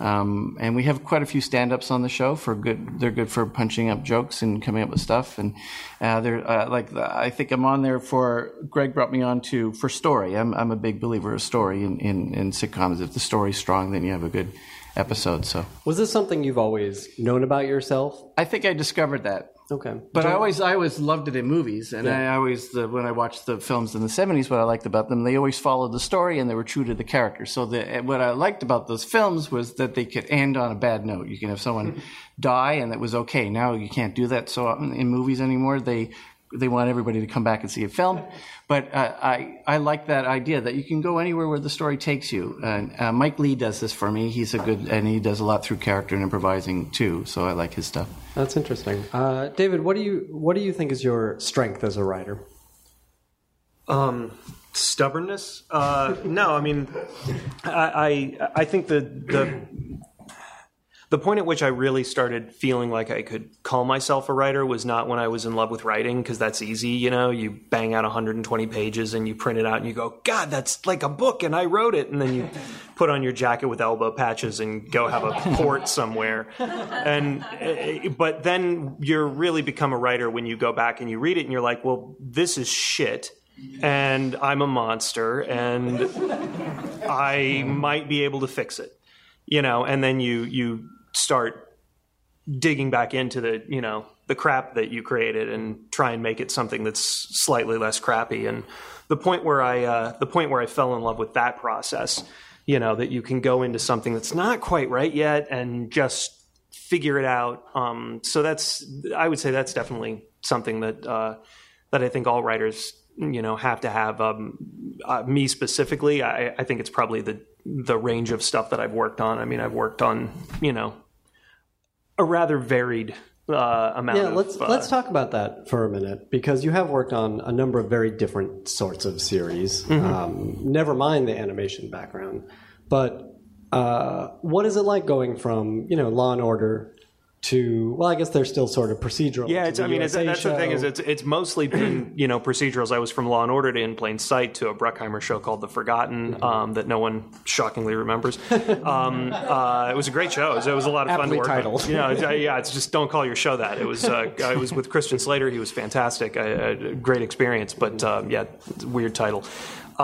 um, and we have quite a few stand ups on the show for good. They're good for punching up jokes and coming up with stuff and uh, they're like I think I'm on there for Greg brought me on to for story. I'm I'm a big believer of story in in, in sitcoms. If the story's strong, then you have a good episode. So Was this something you've always known about yourself? I think I discovered that. Okay. But I always, I always loved it in movies, and I always, the, when I watched the films in the '70s, what I liked about them, they always followed the story and they were true to the character. So the, eh, what I liked about those films was that they could end on a bad note. You can have someone die, and it was okay. Now you can't do that so um, in movies anymore. They they want everybody to come back and see a film. But uh, I I like that idea that you can go anywhere where the story takes you. And uh, Mike Leigh does this for me. He's a good, and he does a lot through character and improvising too. So I like his stuff. That's interesting. Uh, David, what do you what do you think is your strength as a writer? Um, stubbornness? Uh, no, I mean, I, I I think the the the point at which I really started feeling like I could call myself a writer was not when I was in love with writing because that's easy, you know. You bang out 120 pages and you print it out and you go, God, that's like a book and I wrote it, and then you put on your jacket with elbow patches and go have a port somewhere. And uh, but then you're really become a writer when you go back and you read it and you're like, well, this is shit and I'm a monster and I might be able to fix it. You know, and then you you start digging back into the, you know, the crap that you created and try and make it something that's slightly less crappy and the point where I uh, the point where I fell in love with that process, you know, that you can go into something that's not quite right yet and just figure it out. Um, so that's I would say that's definitely something that uh, that I think all writers you know have to have. Um, uh, me specifically, I, I think it's probably the the range of stuff that I've worked on. I mean, I've worked on you know a rather varied uh, amount. Yeah, of, let's uh, let's talk about that for a minute because you have worked on a number of very different sorts of series. Um, never mind the animation background, but uh, what is it like going from you know Law and Order to well, I guess they're still sort of procedural. Yeah, it's, I mean, it's, USA that's the thing is it's it's mostly been you know procedurals. I was from Law and Order to In Plain Sight to a Bruckheimer show called The Forgotten um, that no one shockingly remembers. Um, uh, it was a great show. It was, it was a lot of fun Aptly to work. titled. With. You know, yeah, it's just don't call your show that. It was uh, I was with Christian Slater. He was fantastic. I, I a great experience, but um, yeah, weird title.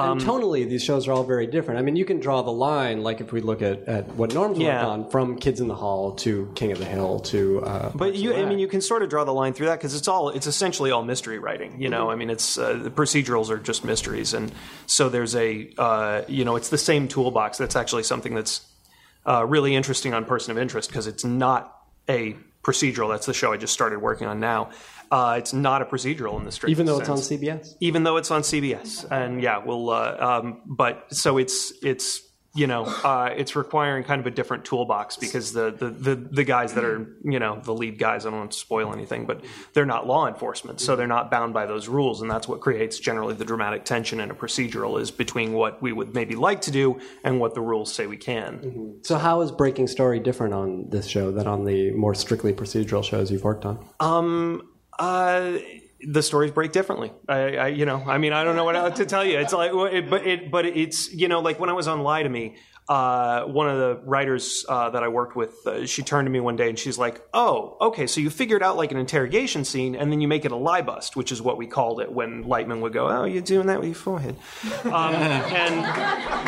And tonally, these shows are all very different. I mean, you can draw the line, like if we look at, at what Norm's Yeah. worked on, from Kids in the Hall to King of the Hill to. Uh, But you, I mean, you can sort of draw the line through that because it's all, it's essentially all mystery writing. You know, I mean, it's uh, the procedurals are just mysteries, and so there's a, uh, you know, it's the same toolbox. That's actually something that's uh, really interesting on Person of Interest because it's not a procedural. That's the show I just started working on now. Uh, it's not a procedural in the strict even though it's on CBS. even though it's on CBS. And yeah, we'll. Uh, um, but so it's it's you know uh, it's requiring kind of a different toolbox because the, the the the guys that are you know the lead guys. I don't want to spoil anything, but they're not law enforcement, so they're not bound by those rules, and that's what creates generally the dramatic tension in a procedural is between what we would maybe like to do and what the rules say we can. So, how is Breaking Story different on this show than on the more strictly procedural shows you've worked on? Um, uh, the stories break differently. I, I, you know, I mean, I don't know what to tell you. It's like, it, but it, but it's, you know, like when I was on Lie to Me, uh, one of the writers uh, that I worked with, uh, she turned to me one day and she's like, "Oh, okay, so you figured out like an interrogation scene, and then you make it a lie bust, which is what we called it when Lightman would go, "Oh, you're doing that with your forehead," um, and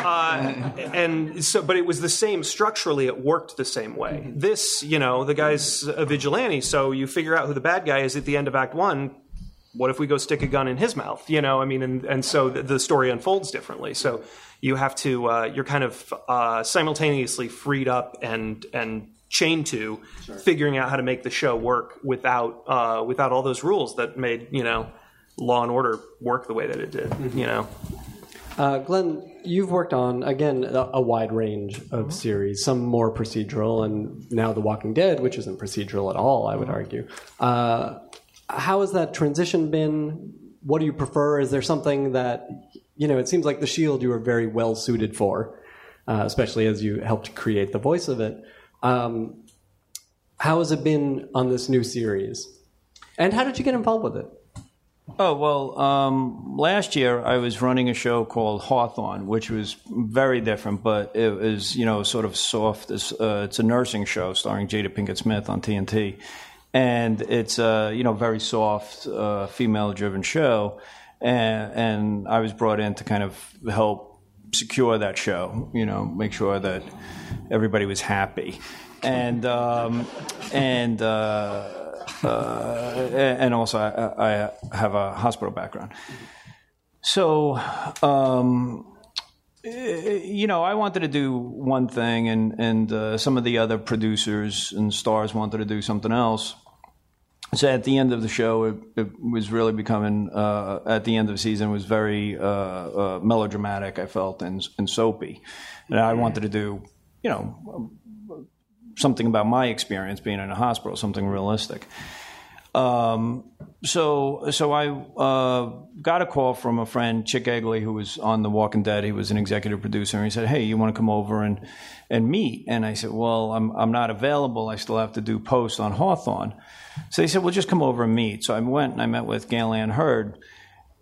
uh, and so, but it was the same structurally. It worked the same way. This, you know, the guy's a vigilante, so you figure out who the bad guy is at the end of Act One what if we go stick a gun in his mouth? You know, I mean, and, and so the, the story unfolds differently. So you have to, uh, you're kind of uh, simultaneously freed up and and chained to figuring out how to make the show work without uh, without all those rules that made you know Law and Order work the way that it did. You know, Uh, Glen, you've worked on again a, a wide range of series, some more procedural, and now The Walking Dead, which isn't procedural at all, I would argue. Uh, how has that transition been? What do you prefer? Is there something that you know? It seems like The Shield you are very well suited for, uh, especially as you helped create the voice of it. Um, how has it been on this new series? And how did you get involved with it? Oh, well, um, last year I was running a show called Hawthorne, which was very different, but it was, you know, sort of soft. Uh, it's a nursing show starring Jada Pinkett Smith on TNT. And it's a, you know, very soft, uh, female driven show. And, and I was brought in to kind of help secure that show, you know, make sure that everybody was happy. And, um, and, uh, uh, and also I, I have a hospital background. So, um, you know, I wanted to do one thing, and and uh, some of the other producers and stars wanted to do something else. So at the end of the show, it, it was really becoming. Uh, at the end of the season, it was very uh, uh, melodramatic. I felt and and soapy, and I wanted to do, you know, something about my experience being in a hospital, something realistic. Um, so, so I uh, got a call from a friend, Chic Eglee, who was on The Walking Dead. He was an executive producer, and he said, "Hey, you want to come over and and meet?" And I said, "Well, I'm I'm not available. I still have to do post on Hawthorne." So he said, "Well, just come over and meet." So I went and I met with Gale Anne Hurd,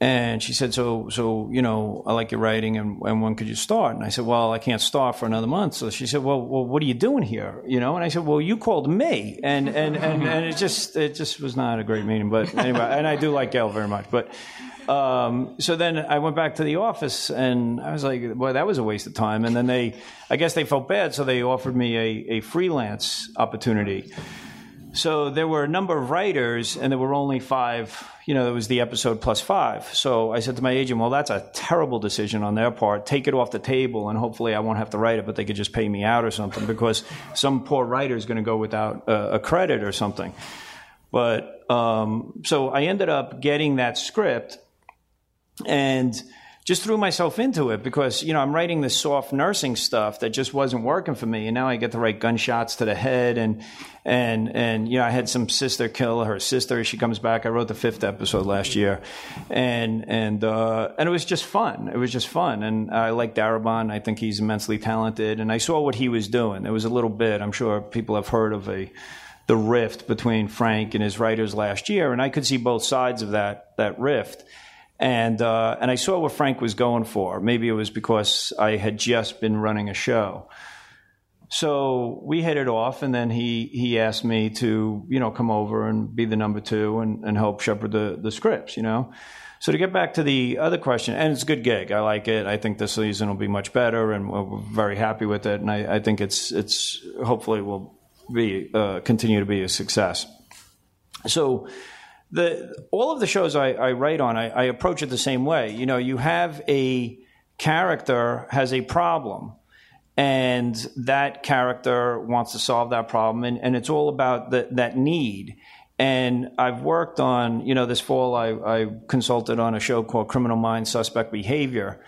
and she said, "So, so you know, I like your writing, and, and when could you start?" And I said, "Well, I can't start for another month." So she said, "Well, well, what are you doing here?" You know, and I said, "Well, you called me," and and and, and it just it just was not a great meeting. But anyway, and I do like Gale very much, but. Um, so then I went back to the office and I was like, boy, that was a waste of time. And then they, I guess they felt bad, so they offered me a, a freelance opportunity. So there were a number of writers, and there were only five. You know, it was the episode plus five. So I said to my agent, "Well, that's a terrible decision on their part. Take it off the table, and hopefully, I won't have to write it, but they could just pay me out or something because some poor writer is going to go without uh, a credit or something." But um, so I ended up getting that script, and just threw myself into it because you know I'm writing this soft nursing stuff that just wasn't working for me, and now I get to write gunshots to the head, and and and you know I had some sister kill her sister. She comes back. I wrote the fifth episode last year, and and uh, and it was just fun. It was just fun, and I like Darabont. I think he's immensely talented, and I saw what he was doing. There was a little bit. I'm sure people have heard of a the rift between Frank and his writers last year, and I could see both sides of that that rift and uh, and I saw what Frank was going for. Maybe it was because I had just been running a show. So we hit it off, and then he he asked me to you know come over and be the number two and, and help shepherd the the scripts, you know. So to get back to the other question, and it's a good gig. I like it. I think this season will be much better, and we're very happy with it. And I, I think it's it's hopefully will be uh, continue to be a success. So the all of the shows I, I write on, I, I, approach it the same way. You know, you have a character has a problem, and that character wants to solve that problem, and, and it's all about the, that need. And I've worked on, you know, this fall I, I consulted on a show called Criminal Minds Suspect Behavior.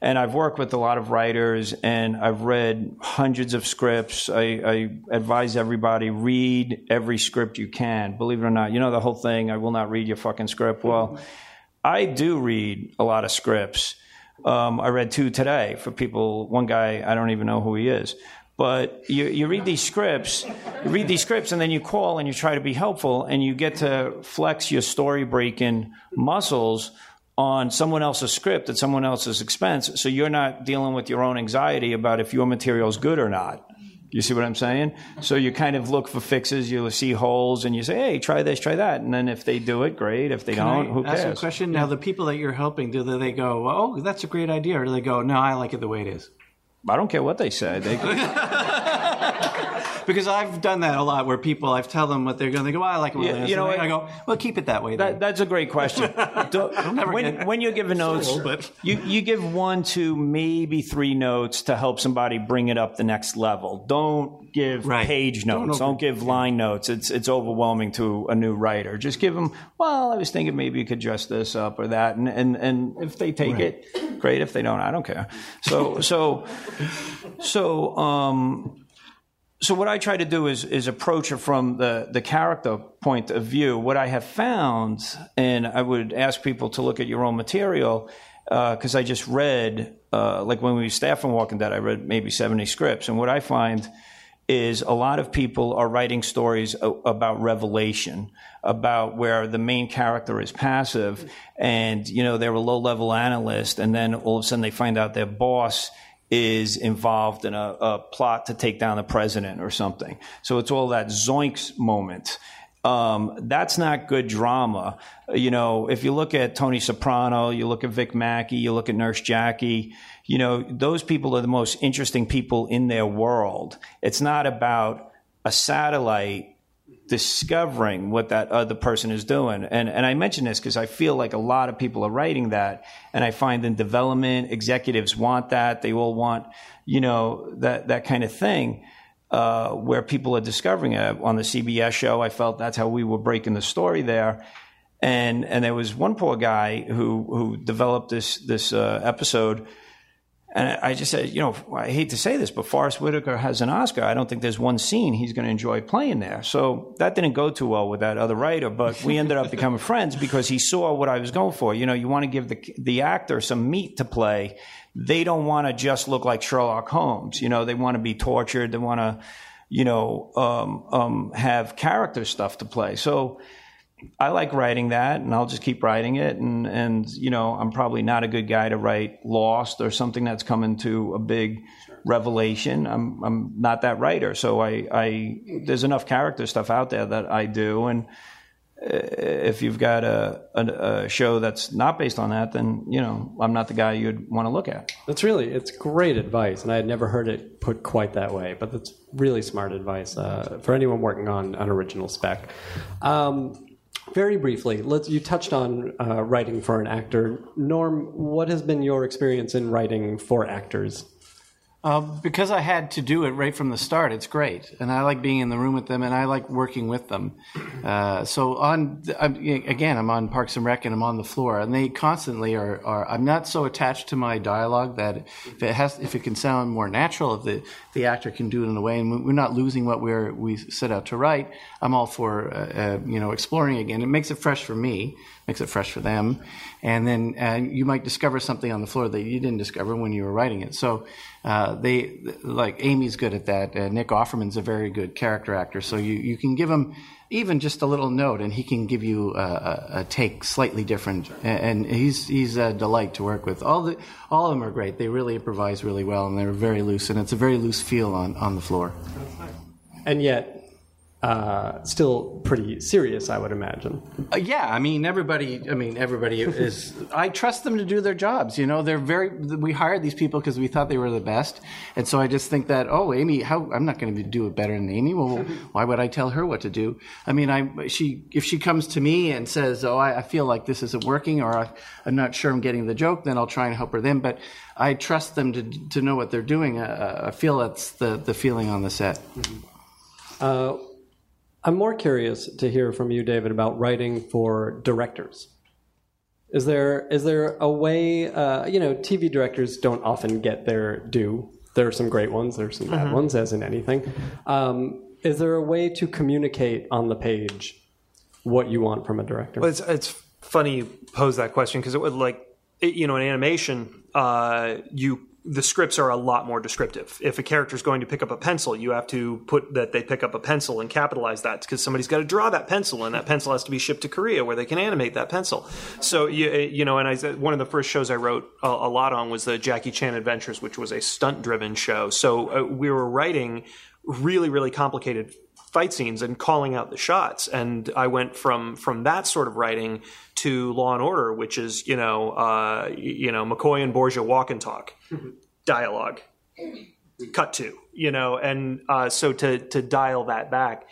And I've worked with a lot of writers and I've read hundreds of scripts. I, I, advise everybody read every script you can. Believe it or not, you know the whole thing, I will not read your fucking script. Well, I do read a lot of scripts. Um, I read two today for people. One guy, I don't even know who he is. But you, you read these scripts, you read these scripts, and then you call and you try to be helpful, and you get to flex your story breaking muscles on someone else's script at someone else's expense. So you're not dealing with your own anxiety about if your material is good or not. You see what I'm saying? So you kind of look for fixes, You'll see holes, and you say, "Hey, try this, try that." And then if they do it, great. If they Can don't, I who ask cares? a question? Now, the people that you're helping, do they go, "Oh, that's a great idea," or do they go, "No, I like it the way it is"? I don't care what they say. They, because I've done that a lot where people I've tell them what they're going to go. Well, I like it. When Yeah, you know I go. Well, keep it that way. That, that's a great question. Don't- when, when you're giving notes, sold, you, you give one, two, maybe three notes to help somebody bring it up the next level. Don't give Right. page Don't notes. Don't, give line notes. It's it's overwhelming to a new writer. Just give them. Well, I was thinking maybe you could dress this up or that, and and, and if they take it, great. If they don't, I don't care. So so so um so what I try to do is is approach it from the the character point of view. What I have found, and I would ask people to look at your own material because I just read, uh, like when we were staff on Walking Dead, I read maybe seventy scripts, and what I find is a lot of people are writing stories about revelation, about where the main character is passive, and you know they're a low level analyst, and then all of a sudden they find out their boss is involved in a, a plot to take down the president or something. So it's all that zoinks moment. Um, that's not good drama. You know, if you look at Tony Soprano, you look at Vic Mackey, you look at Nurse Jackie, you know, those people are the most interesting people in their world. It's not about a satellite discovering what that other person is doing. And and I mention this because I feel like a lot of people are writing that, and I find in development executives want that. They all want, you know, that that kind of thing. Uh, where people are discovering it on the CBS show, I felt that's how we were breaking the story there, and and there was one poor guy who who developed this this uh, episode and I just said, you know, I hate to say this, but Forest Whitaker has an Oscar. I don't think there's one scene he's going to enjoy playing there. So that didn't go too well with that other writer, but we ended up becoming friends because he saw what I was going for. You know, you want to give the the actor some meat to play. They don't want to just look like Sherlock Holmes. You know, they want to be tortured. They want to, you know, um, um, have character stuff to play. So I like writing that, and I'll just keep writing it. And and you know, I'm probably not a good guy to write Lost or something that's coming to a big revelation. I'm I'm not that writer, so I I there's enough character stuff out there that I do, and uh, if you've got a, a a show that's not based on that, then you know I'm not the guy you'd want to look at. That's really it's great advice, and I had never heard it put quite that way. But that's really smart advice uh, for anyone working on an original spec. Um, very briefly, let's. You touched on uh, writing for an actor. Norm, what has been your experience in writing for actors? Uh, because I had to do it right from the start, it's great, and I like being in the room with them, and I like working with them. Uh, so on I'm, again, I'm on Parks and Rec, and I'm on the floor, and they constantly are. are I'm not so attached to my dialogue that if it has, if it can sound more natural, if the the actor can do it in a way, and we're not losing what we're we set out to write. I'm all for uh, uh, you know exploring again. It makes it fresh for me, makes it fresh for them, and then uh, you might discover something on the floor that you didn't discover when you were writing it. So uh, they like Amy's good at that. Uh, Nick Offerman's a very good character actor, so you you can give him even just a little note, and he can give you a, a, take slightly different. And, and he's he's a delight to work with. All the all of them are great. They really improvise really well, and they're very loose, and it's a very loose feel on on the floor. And yet, uh, still pretty serious, I would imagine. Uh, yeah, I mean everybody. I mean everybody is. I trust them to do their jobs. You know, they're very. We hired these people because we thought they were the best, and so I just think that oh, Amy, how I'm not going to do it better than Amy. Well, why would I tell her what to do? I mean, I she if she comes to me and says, oh, I, I feel like this isn't working, or I, I'm not sure I'm getting the joke, then I'll try and help her then. But I trust them to to know what they're doing. Uh, I feel that's the the feeling on the set. Uh, I'm more curious to hear from you, David, about writing for directors. Is there is there a way? Uh, you know, TV directors don't often get their due. There are some great ones. There are some bad ones, as in anything. Um, is there a way to communicate on the page what you want from a director? Well, it's it's funny you pose that question because it would like it, you know in animation uh, you the scripts are a lot more descriptive. If a character is going to pick up a pencil, you have to put that they pick up a pencil and capitalize that because somebody's got to draw that pencil, and that pencil has to be shipped to Korea where they can animate that pencil. So you you know, and I one of the first shows I wrote a, a lot on was the Jackie Chan Adventures, which was a stunt driven show. So uh, we were writing really really complicated fight scenes and calling out the shots. And I went from from that sort of writing to Law and Order, which is you know uh, you know McCoy and Borgia walk and talk dialogue. cut to, you know, and uh, so to to dial that back.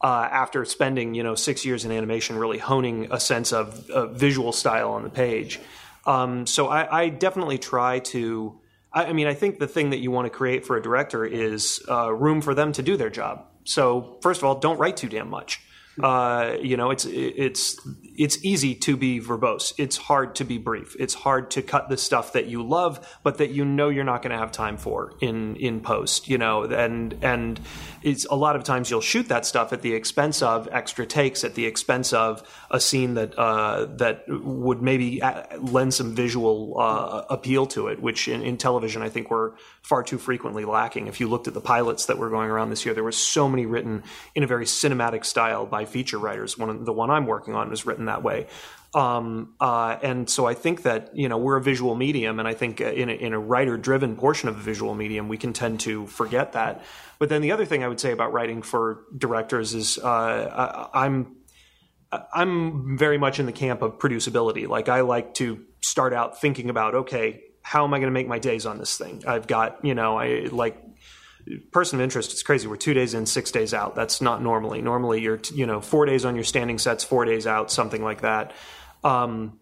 Uh, after spending you know six years in animation, really honing a sense of, of visual style on the page, um, so I, I definitely try to. I, I mean, I think the thing that you want to create for a director is uh, room for them to do their job. So first of all, don't write too damn much. Uh, you know, it's it's it's easy to be verbose. It's hard to be brief. It's hard to cut the stuff that you love, but that you know you're not going to have time for in in post. You know, and and it's a lot of times you'll shoot that stuff at the expense of extra takes, at the expense of a scene that uh, that would maybe uh, lend some visual uh, appeal to it, which in, in television I think we're far too frequently lacking. If you looked at the pilots that were going around this year, there were so many written in a very cinematic style by feature writers. One the one I'm working on was written that way. Um, uh, and so I think that you know we're a visual medium, and I think in a, in a writer-driven portion of a visual medium, we can tend to forget that. But then the other thing I would say about writing for directors is uh, I, I'm I'm very much in the camp of producibility. Like I like to start out thinking about okay, how am I going to make my days on this thing? I've got you know I like person of interest it's crazy we're two days in six days out. That's not normally. Normally you're you know four days on your standing sets four days out something like that. Um,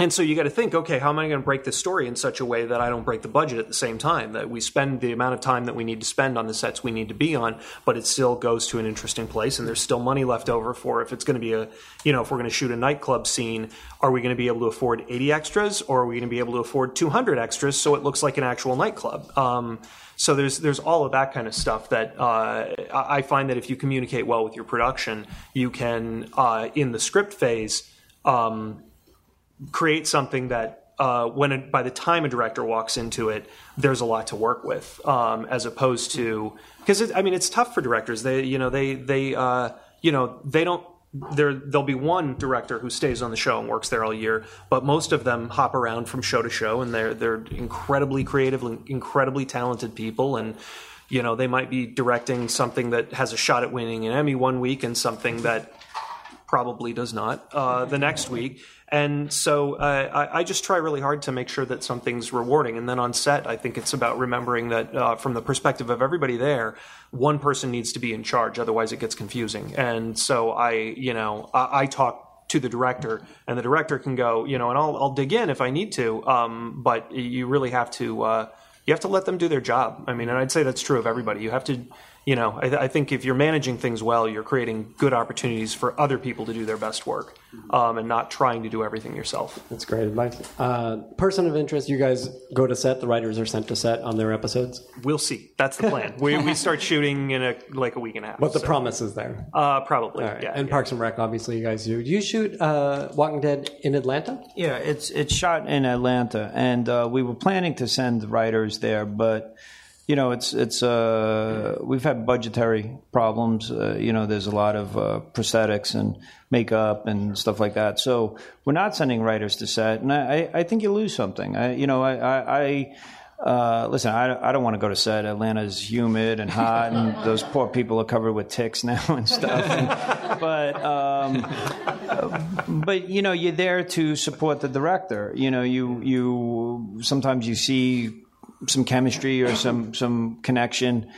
and so you got to think, okay, how am I going to break this story in such a way that I don't break the budget at the same time? That we spend the amount of time that we need to spend on the sets we need to be on, but it still goes to an interesting place, and there's still money left over for if it's going to be a, you know, if we're going to shoot a nightclub scene, are we going to be able to afford 80 extras, or are we going to be able to afford 200 extras so it looks like an actual nightclub? Um, so there's there's all of that kind of stuff that uh, I find that if you communicate well with your production, you can uh, in the script phase. Um, create something that uh, when it, by the time a director walks into it, there's a lot to work with, um, as opposed to because I mean it's tough for directors. They you know they they uh, you know they don't. There, there'll be one director who stays on the show and works there all year, but most of them hop around from show to show, and they're they're incredibly creative, incredibly talented people, and you know they might be directing something that has a shot at winning an Emmy one week and something that probably does not uh, the next week. And so uh, I, I, just try really hard to make sure that something's rewarding. And then on set, I think it's about remembering that uh, from the perspective of everybody there, one person needs to be in charge, otherwise it gets confusing. And so I, you know, I, I talk to the director, and the director can go, you know, and I'll, I'll dig in if I need to. Um, but you really have to. Uh, you have to let them do their job. I mean, and I'd say that's true of everybody. You have to you know, I, I, think if you're managing things well, you're creating good opportunities for other people to do their best work, um, and not trying to do everything yourself. That's great advice. Uh, person of interest, you guys go to set. The writers are sent to set on their episodes. We'll see. That's the plan. we, we start shooting in a like a week and a half. But the so. promise is there. Uh, probably. Right. Yeah. And yeah. Parks and Rec, obviously, you guys do. Do you shoot uh, Walking Dead in Atlanta? Yeah, it's it's shot in Atlanta, and uh, we were planning to send writers there, but you know, it's it's uh, we've had budgetary problems. Uh, you know, there's a lot of uh, prosthetics and makeup and stuff like that. So we're not sending writers to set, and I, I think you lose something. I, you know, I, I, I uh, listen. I, I don't want to go to set. Atlanta's humid and hot, and those poor people are covered with ticks now and stuff. And, but um, but you know, you're there to support the director. You know, you you sometimes you see some chemistry or some some connection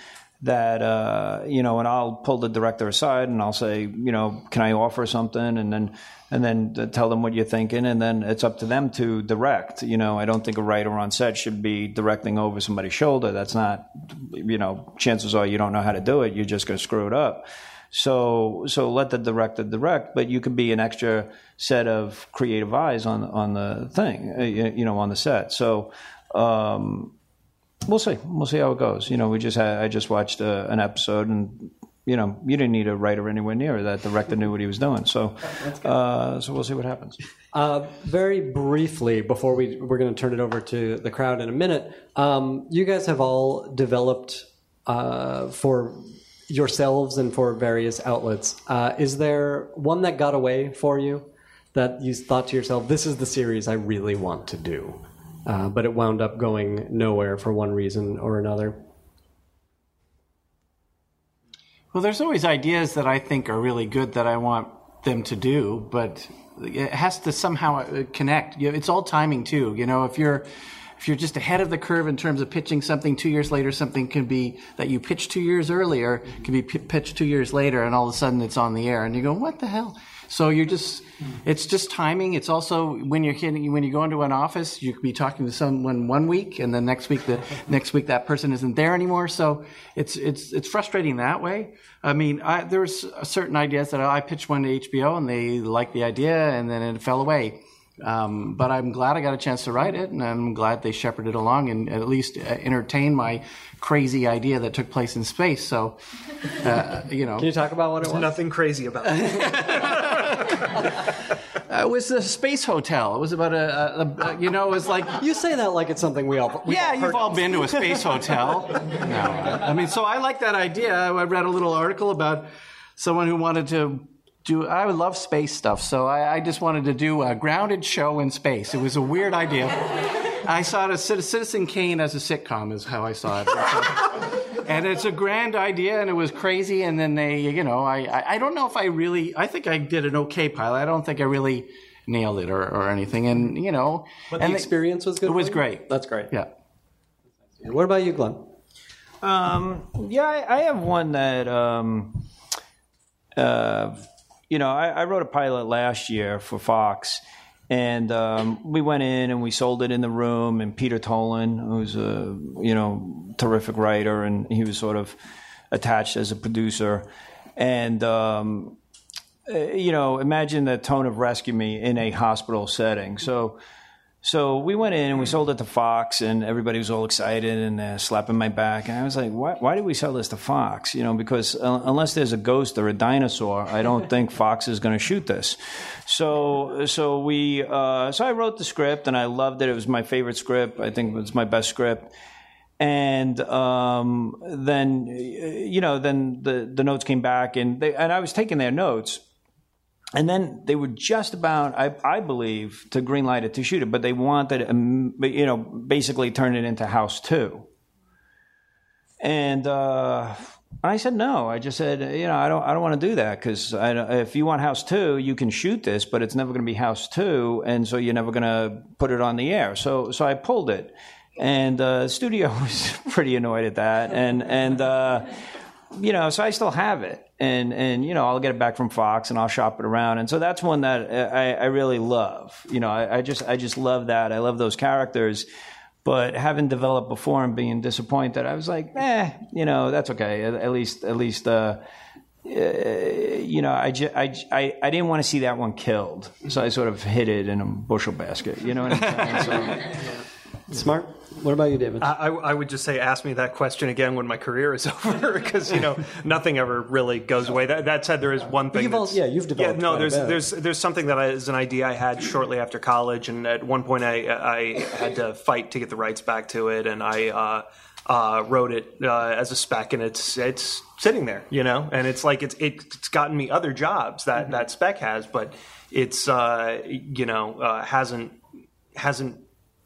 that uh, you know, and I'll pull the director aside and I'll say, you know, can I offer something, and then and then tell them what you're thinking, and then it's up to them to direct. You know, I don't think a writer on set should be directing over somebody's shoulder. That's not, you know, chances are you don't know how to do it. You're just going to screw it up. So so let the director direct, but you could be an extra set of creative eyes on on the thing, uh, you know, on the set. So. Um, We'll see. We'll see how it goes. You know, we just had, I just watched uh, an episode, and you know, you didn't need a writer anywhere near that. The Director knew what he was doing. So, uh, so we'll see what happens. Uh, very briefly, before we we're going to turn it over to the crowd in a minute. Um, you guys have all developed uh, for yourselves and for various outlets. Uh, is there one that got away for you that you thought to yourself, "This is the series I really want to do"? Uh, but it wound up going nowhere for one reason or another. Well, there's always ideas that I think are really good that I want them to do, but it has to somehow uh, connect. It's all timing too. You know, if you're if you're just ahead of the curve in terms of pitching something two years later, something can be that you pitched two years earlier can be p- pitched two years later, and all of a sudden it's on the air, and you go, what the hell? So you're just, it's just timing. It's also when you're hitting, when you go into an office, you could be talking to someone one week, and then next week the next week that person isn't there anymore. So it's it's it's frustrating that way. I mean, I, there's certain ideas that I pitched one to HBO, and they liked the idea, and then it fell away. Um, but I'm glad I got a chance to write it, and I'm glad they shepherded along and at least uh, entertained my crazy idea that took place in space. So, uh, you know, Can you talk about what it was? Nothing crazy about it. Uh, it was the space hotel. It was about a, a, a you know, it was like You say that like it's something we all. We yeah, you've all been to a space hotel. No, I mean, so I like that idea. I read a little article about someone who wanted to do. I love space stuff, so I, I just wanted to do a grounded show in space. It was a weird idea. I saw it as Citizen Kane as a sitcom is how I saw it. and it's a grand idea, and it was crazy. And then they, you know, I, I, I don't know if I really. I think I did an okay pilot. I don't think I really nailed it or, or anything. And you know, But and the experience was good. It was you? great. That's great. Yeah. What about you, Glen? Um, yeah, I, I have one that, um, uh, you know, I, I wrote a pilot last year for Fox, and um, we went in and we sold it in the room. And Peter Tolan, who's a you know terrific writer, and he was sort of attached as a producer, and. Um, uh, you know, imagine the tone of Rescue Me in a hospital setting. So, so we went in and we sold it to Fox, and everybody was all excited and uh, slapping my back. And I was like, why, why did we sell this to Fox? You know, because uh, unless there's a ghost or a dinosaur, I don't think Fox is going to shoot this. So, so we, uh, so I wrote the script, and I loved it. It was my favorite script. I think it was my best script. And um, then, uh, you know, then the, the notes came back, and they, and I was taking their notes. And then they were just about, I, I believe, to greenlight it to shoot it, but they wanted, um, you know, basically turn it into House Two. And uh, I said no. I just said, you know, I don't, I don't want to do that because if you want House Two, you can shoot this, but it's never going to be House Two, and so you're never going to put it on the air. So, so I pulled it, and uh, the studio was pretty annoyed at that, and and. Uh, you know, so I still have it, and and you know, I'll get it back from Fox, and I'll shop it around, and so that's one that I, I really love. You know, I, I just I just love that. I love those characters, but having developed before and being disappointed, I was like, eh, you know, that's okay. At, at least at least. Uh, uh, you know, I, didn't want to see that one killed, so I sort of hid it in a bushel basket. You know what I'm saying? So, Smart. What about you, David? I, I would just say, ask me that question again when my career is over, because you know nothing ever really goes away. That, that said, there is one thing. You've al- that's- yeah, you've developed Yeah, no, there's there's there's something that I, is an idea I had shortly after college, and at one point I I had to fight to get the rights back to it, and I. Uh, uh, wrote it uh, as a spec, and it's it's sitting there, you know, and it's like it's it's gotten me other jobs that Mm-hmm. that spec has, but it's uh, you know uh, hasn't hasn't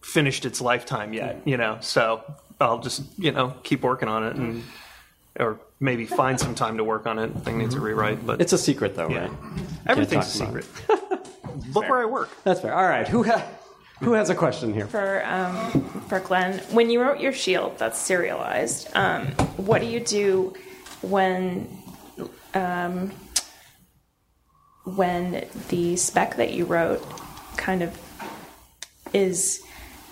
finished its lifetime yet, you know. So I'll just you know keep working on it and or maybe find some time to work on it. Thing needs a rewrite, but it's a secret, though, yeah, right? everything's a talk about secret. Look where I work. That's fair. All right. Who ha- who has a question here? For um, for Glen, when you wrote your shield that's serialized, um, what do you do when um, when the spec that you wrote kind of is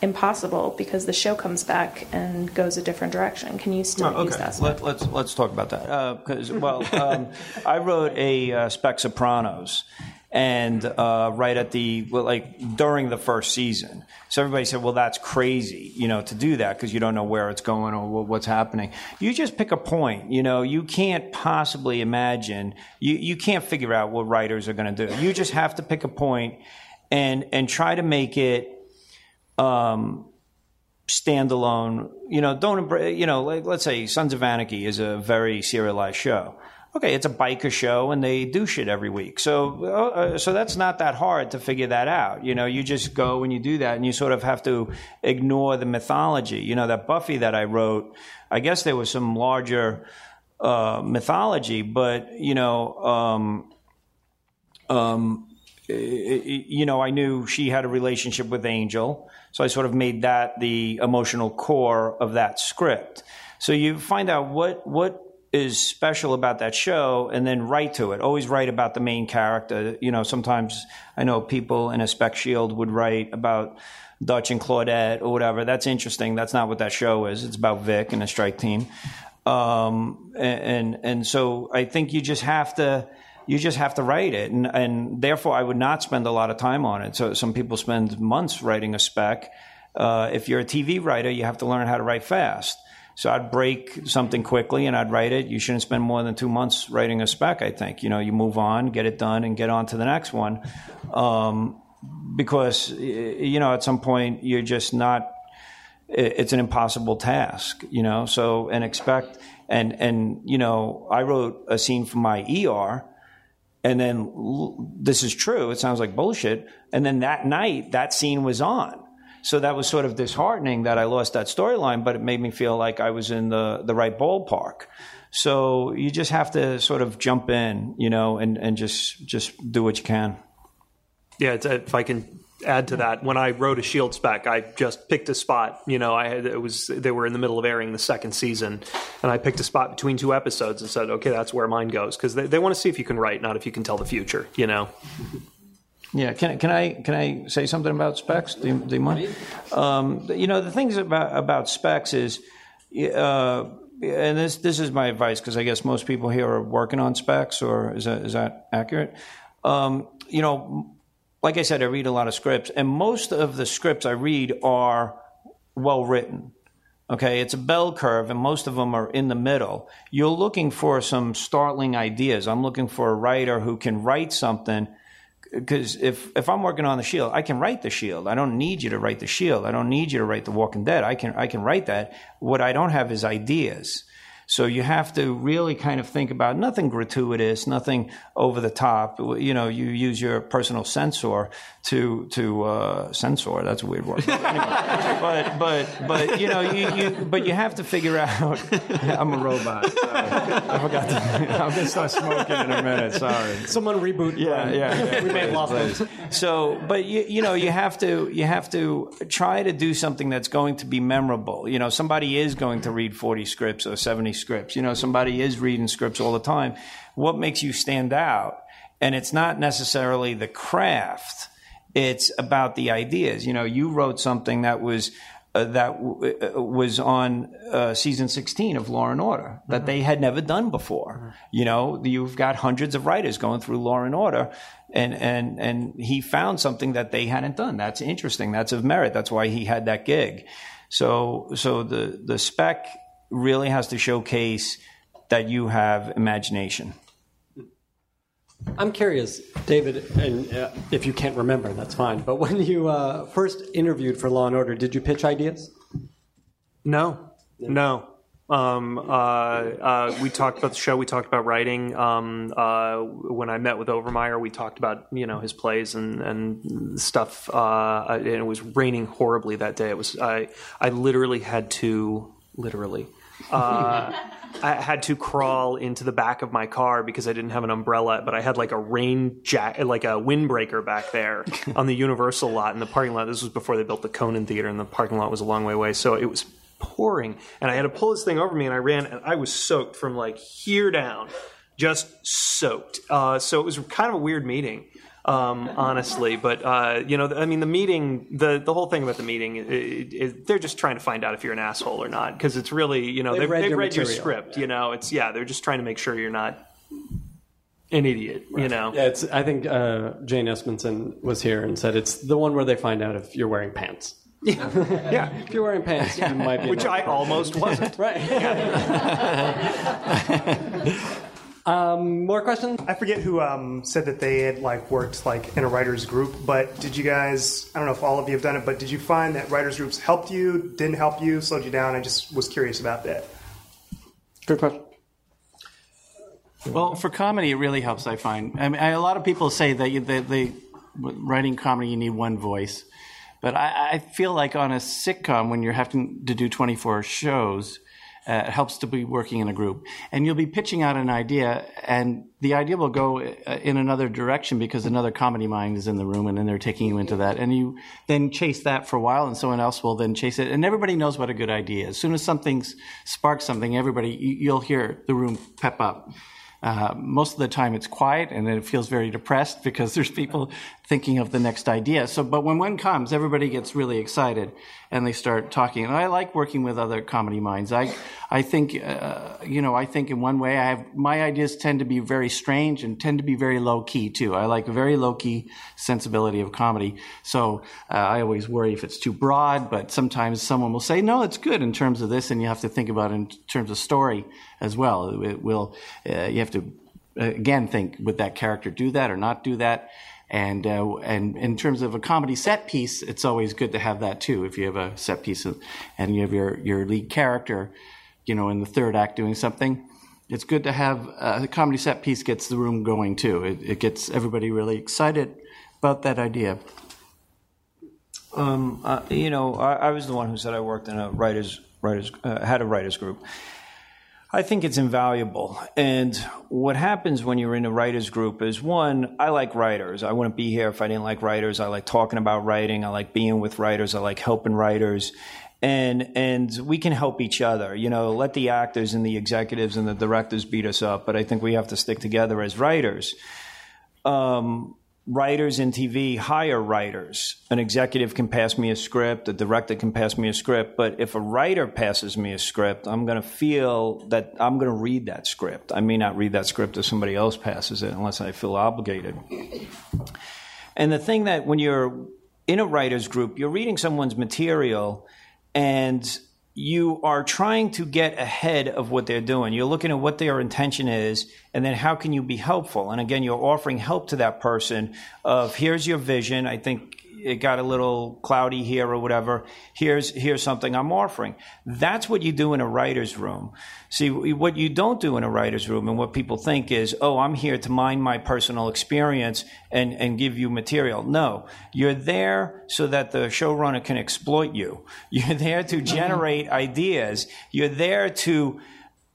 impossible because the show comes back and goes a different direction? Can you still Oh, use okay. that? Let, let's let's talk about that. Because well, um, I wrote a uh, Spec Sopranos, and uh, right at the well, like during the first season. So everybody said, "Well, that's crazy," you know, to do that because you don't know where it's going or what's happening. You just pick a point. You know, you can't possibly imagine. You you can't figure out what writers are going to do. You just have to pick a point and and try to make it um, standalone. You know, don't you know? Like, let's say Sons of Anarchy is a very serialized show. Okay, it's a biker show, and they do shit every week. So, uh, so that's not that hard to figure that out. You know, you just go and you do that, and you sort of have to ignore the mythology. You know, that Buffy that I wrote. I guess there was some larger uh, mythology, but you know. Um, um, uh, you know, I knew she had a relationship with Angel, so I sort of made that the emotional core of that script. So you find out what what is special about that show and then write to it. Always write about the main character. You know, sometimes I know people in a spec shield would write about Dutch and Claudette or whatever. That's interesting. That's not what that show is. It's about Vic and a strike team. Um, and, and, and so I think you just have to you just have to write it and, and therefore i would not spend a lot of time on it so some people spend months writing a spec uh, if you're a tv writer you have to learn how to write fast so I'd break something quickly and I'd write it. You shouldn't spend more than two months writing a spec, I think. You know, you move on, get it done, and get on to the next one. Um, because, you know, at some point you're just not, it's an impossible task, you know, so, and expect, and, and, you know, I wrote a scene for my ER and then this is true. It sounds like bullshit. And then that night, that scene was on. So that was sort of disheartening that I lost that storyline, but it made me feel like I was in the, the right ballpark. So you just have to sort of jump in, you know, and, and just just do what you can. Yeah, uh, if I can add to that, when I wrote a Shield spec, I just picked a spot. You know, I had, it was they were in the middle of airing the second season, and I picked a spot between two episodes and said, okay, that's where mine goes because they, they want to see if you can write, not if you can tell the future. You know. Yeah, can, can I can I say something about specs? Do you, do you mind? Um, you know, the things about about specs is, uh, and this this is my advice because I guess most people here are working on specs, or is that is that accurate? Um, you know, like I said, I read a lot of scripts, and most of the scripts I read are well written. Okay, it's a bell curve, and most of them are in the middle. You're looking for some startling ideas. I'm looking for a writer who can write something because if if I'm working on the Shield, I can write the Shield. I don't need you to write the Shield. I don't need you to write the Walking Dead. I can I can write that. What I don't have is ideas. So you have to really kind of think about nothing gratuitous, nothing over the top. You know, you use your personal censor to to uh, censor. That's a weird word. But, anyway, but but but you know you, you but you have to figure out. I'm a robot. Sorry. I forgot. To, I'm gonna start smoking in a minute. Sorry. Someone reboot. Yeah, yeah. yeah. we made lost those. So, but you you know you have to you have to try to do something that's going to be memorable. You know, somebody is going to read 40 scripts or 70 scripts. You know, somebody is reading scripts all the time. What makes you stand out? And it's not necessarily the craft. It's about the ideas. You know, you wrote something that was uh, that w- uh, was on uh, season 16 of Law and Order that mm-hmm. they had never done before. Mm-hmm. You know, you've got hundreds of writers going through Law and Order, and and and he found something that they hadn't done. That's interesting. That's of merit. That's why he had that gig. So so the the spec really has to showcase that you have imagination. I'm curious, David, and uh, if you can't remember, that's fine. But when you uh, first interviewed for Law and Order, did you pitch ideas? No, no. Um, uh, uh, we talked about the show. We talked about writing. Um, uh, when I met with Overmyer, we talked about you know his plays and and stuff. Uh, and it was raining horribly that day. It was I I literally had to literally. Uh, I had to crawl into the back of my car because I didn't have an umbrella, but I had like a rain jacket, like a windbreaker back there on the Universal lot in the parking lot. This was before they built the Conan Theater, and the parking lot was a long way away. So it was pouring, and I had to pull this thing over me, and I ran, and I was soaked from like here down, just soaked. Uh, so it was kind of a weird meeting um, honestly. But uh, you know, I mean, the meeting, the the whole thing about the meeting, it, it, they're just trying to find out if you're an asshole or not, because it's really, you know, they've, they've read, they've your, read your, script. You know, it's yeah, they're just trying to make sure you're not an idiot. Right. You know, yeah. It's I think uh, Jane Espenson was here and said it's the one where they find out if you're wearing pants. Yeah. yeah. If you're wearing pants, you might be. Which I almost wasn't. right. Um, more questions? I forget who um, said that they had like worked like in a writers group, but did you guys? I don't know if all of you have done it, but did you find that writers groups helped you, didn't help you, slowed you down? I just was curious about that. Good question. Well, for comedy, it really helps. I find. I mean, I, a lot of people say that you, that they writing comedy, you need one voice, but I, I feel like on a sitcom, when you're having to do 24 shows, Uh, it helps to be working in a group. And you'll be pitching out an idea, and the idea will go uh, in another direction because another comedy mind is in the room, and then they're taking you into that. And you then chase that for a while, and someone else will then chase it. And everybody knows what a good idea is. As soon as something sparks something, everybody, you- you'll hear the room pep up. Uh, most of the time it's quiet and it feels very depressed because there's people thinking of the next idea. So, but when one comes, everybody gets really excited and they start talking. And I like working with other comedy minds. I, I think, uh, you know, I think in one way I have, my ideas tend to be very strange and tend to be very low key too. I like a very low key sensibility of comedy. So, uh, I always worry if it's too broad, but sometimes someone will say, no, it's good in terms of this. And you have to think about it in terms of story as well. It will, uh, you have to again think would that character do that or not do that and uh, and in terms of a comedy set piece it's always good to have that too. If you have a set piece of, and you have your your lead character you know in the third act doing something it's good to have uh, a comedy set piece gets the room going too. It, it gets everybody really excited about that idea. Um, uh, you know, I, I was the one who said I worked in a writers writers uh, had a writers group. I think it's invaluable. And what happens when you're in a writers group is one, I like writers. I wouldn't be here if I didn't like writers. I like talking about writing. I like being with writers. I like helping writers. And and we can help each other. You know, let the actors and the executives and the directors beat us up, but I think we have to stick together as writers. Um, writers in TV hire writers. An executive can pass me a script, a director can pass me a script, but if a writer passes me a script, I'm going to feel that I'm going to read that script. I may not read that script if somebody else passes it unless I feel obligated. And the thing that when you're in a writer's group, you're reading someone's material and you are trying to get ahead of what they're doing. You're looking at what their intention is, and then how can you be helpful? And again, you're offering help to that person of here's your vision. I think it got a little cloudy here or whatever. Here's here's something I'm offering. That's what you do in a writer's room. See, what you don't do in a writer's room and what people think is, oh, I'm here to mine my personal experience and, and give you material. No, you're there so that the showrunner can exploit you. You're there to generate mm-hmm. ideas. You're there to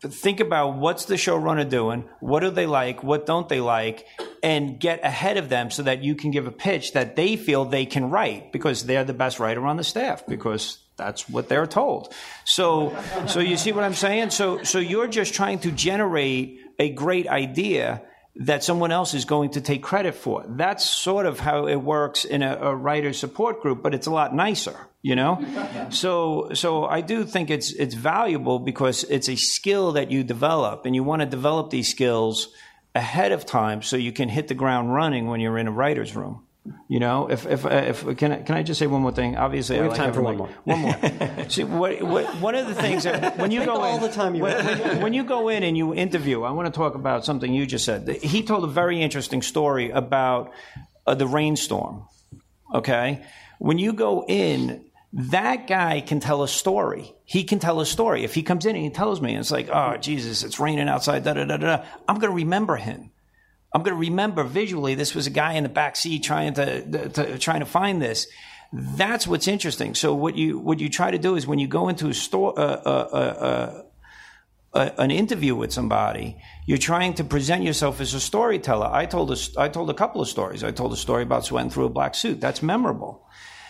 think about what's the showrunner doing, what do they like, what don't they like, and get ahead of them so that you can give a pitch that they feel they can write because they're the best writer on the staff because that's what they're told. So, so you see what I'm saying? So, so you're just trying to generate a great idea that someone else is going to take credit for. That's sort of how it works in a, a writer support group, but it's a lot nicer, you know? So, so I do think it's, it's valuable because it's a skill that you develop and you want to develop these skills ahead of time so you can hit the ground running when you're in a writer's room. You know, if if if can I, can I just say one more thing? Obviously, We I have like time for one more. One more. See, what, what, one of the things that when you go all in, the time you when, when- when you go in and you interview, I want to talk about something you just said. He told a very interesting story about uh, the rainstorm. Okay, when you go in, that guy can tell a story. He can tell a story. If he comes in and he tells me, it's like, oh Jesus, it's raining outside. Da da da da. I'm going to remember him. I'm going to remember visually this was a guy in the back seat trying to, to trying to find this. That's what's interesting. So what you what you try to do is when you go into a store uh, uh, uh, uh, an interview with somebody, you're trying to present yourself as a storyteller. I told a, I told a couple of stories. I told a story about sweating through a black suit. That's memorable.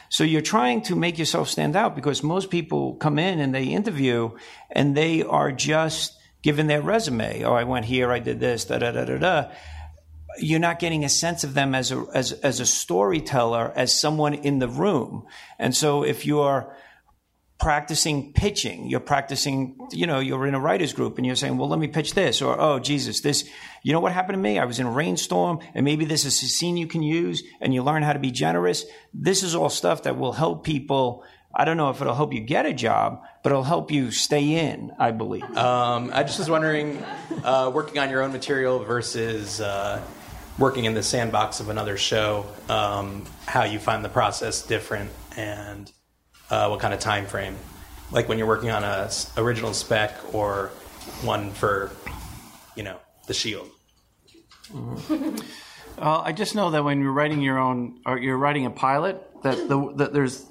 So you're trying to make yourself stand out because most people come in and they interview and they are just given their resume. Oh, I went here, I did this, da da da da da you're not getting a sense of them as a as as a storyteller, as someone in the room. And so if you're practicing pitching, you're practicing, you know, you're in a writers group and you're saying, well, let me pitch this, or oh Jesus, this, you know what happened to me? I was in a rainstorm, and maybe this is a scene you can use, and you learn how to be generous. This is all stuff that will help people. I don't know if it'll help you get a job, but it'll help you stay in. I believe. Um, I just was wondering, uh, working on your own material versus uh, working in the sandbox of another show, um, how you find the process different and uh, what kind of time frame, like when you're working on a original spec or one for, you know, the Shield. Well, I just know that when you're writing your own, or you're writing a pilot, that the that there's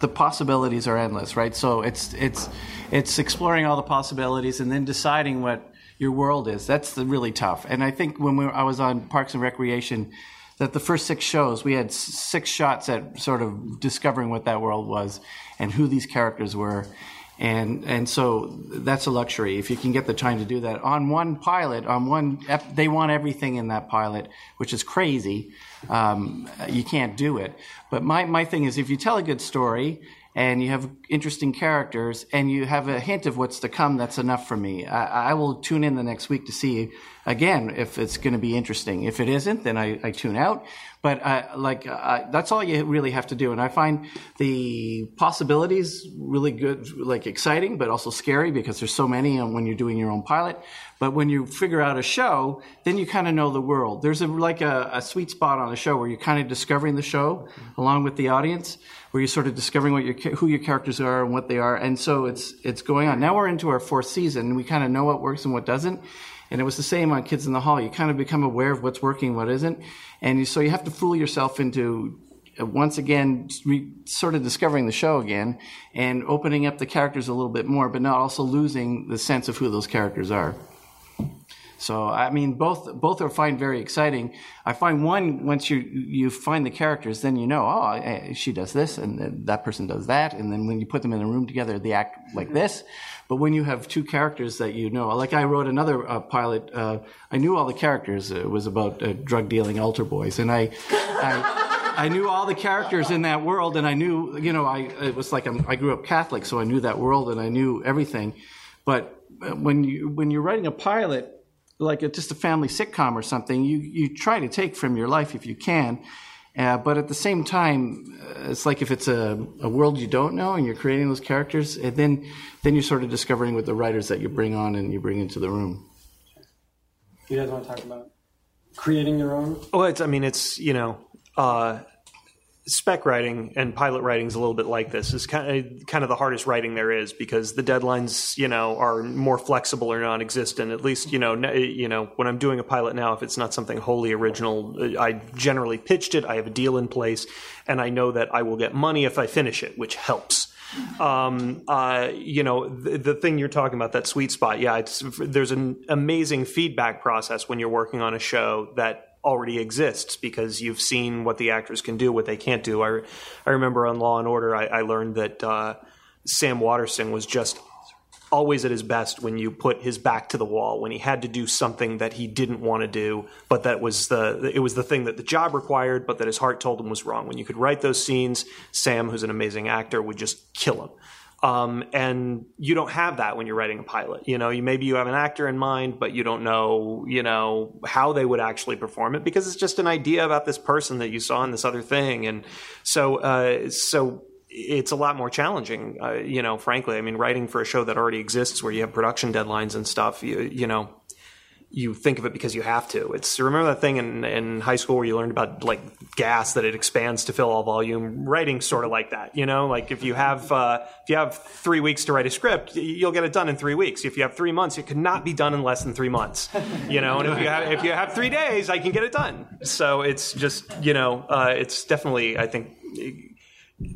the possibilities are endless, right? So it's it's it's exploring all the possibilities and then deciding what your world is. That's the really tough. And I think when we, I was on Parks and Recreation, that the first six shows we had six shots at sort of discovering what that world was and who these characters were. And and so that's a luxury. If you can get the time to do that on one pilot on one they want everything in that pilot which is crazy. Um, you can't do it. But my, my thing is if you tell a good story and you have interesting characters and you have a hint of what's to come that's enough for me. I, I will tune in the next week to see again if it's going to be interesting. If it isn't then I, I tune out. But uh, like uh, that's all you really have to do. And i find the possibilities really good like exciting but also scary because there's so many and when you're doing your own pilot. But when you figure out a show then you kind of know the world. There's a like a, a sweet spot on a show where you're kind of discovering the show along with the audience where you're sort of discovering what your who your characters are and what they are. And so it's it's going on. Now we're into our fourth season and we kind of know what works and what doesn't and it was the same on Kids in the Hall. You kind of become aware of what's working, what isn't, and so you have to fool yourself into uh, once again re, sort of discovering the show again and opening up the characters a little bit more, but not also losing the sense of who those characters are. So I mean, both both are find very exciting. I find one once you you find the characters, then you know, oh, she does this, and that person does that, and then when you put them in a room together, they act like this. But when you have two characters that you know, like I wrote another uh, pilot, uh, I knew all the characters. It was about uh, drug dealing altar boys, and I. I I knew all the characters in that world, and I knew, you know, I it was like I'm, I grew up Catholic, so I knew that world and I knew everything. But uh, when you when you're writing a pilot, like a, just a family sitcom or something, you you try to take from your life if you can. Uh, but at the same time, uh, it's like if it's a, a world you don't know and you're creating those characters, and then then you're sort of discovering with the writers that you bring on and you bring into the room. You guys want to talk about creating your own? Well, it's, I mean, it's, you know, uh, spec writing and pilot writing is a little bit like this. It's kind of, kind of the hardest writing there is because the deadlines, you know, are more flexible or non-existent. At least, you know, you know, when I'm doing a pilot now, if it's not something wholly original, uh, I generally pitched it. I have a deal in place, and I know that I will get money if I finish it, which helps. Um, uh, you know, the, the thing you're talking about, that sweet spot. Yeah, there's an amazing feedback process when you're working on a show that already exists because you've seen what the actors can do, what they can't do. I, I remember on Law and Order, I, I learned that uh, Sam Waterston was just always at his best when you put his back to the wall when he had to do something that he didn't want to do but that was the it was the thing that the job required but that his heart told him was wrong when you could write those scenes sam who's an amazing actor would just kill him um, and you don't have that when you're writing a pilot you know you maybe you have an actor in mind but you don't know you know how they would actually perform it because it's just an idea about this person that you saw in this other thing and so uh, so it's a lot more challenging, uh, you know. Frankly, I mean, writing for a show that already exists, where you have production deadlines and stuff, you you know, you think of it because you have to. It's remember that thing in in high school where you learned about like gas that it expands to fill all volume. Writing sort of like that, you know. Like if you have uh, if you have three weeks to write a script, you'll get it done in three weeks. If you have three months, it could not be done in less than three months, you know. And if you have if you have three days, I can get it done. So it's just you know, uh, it's definitely I think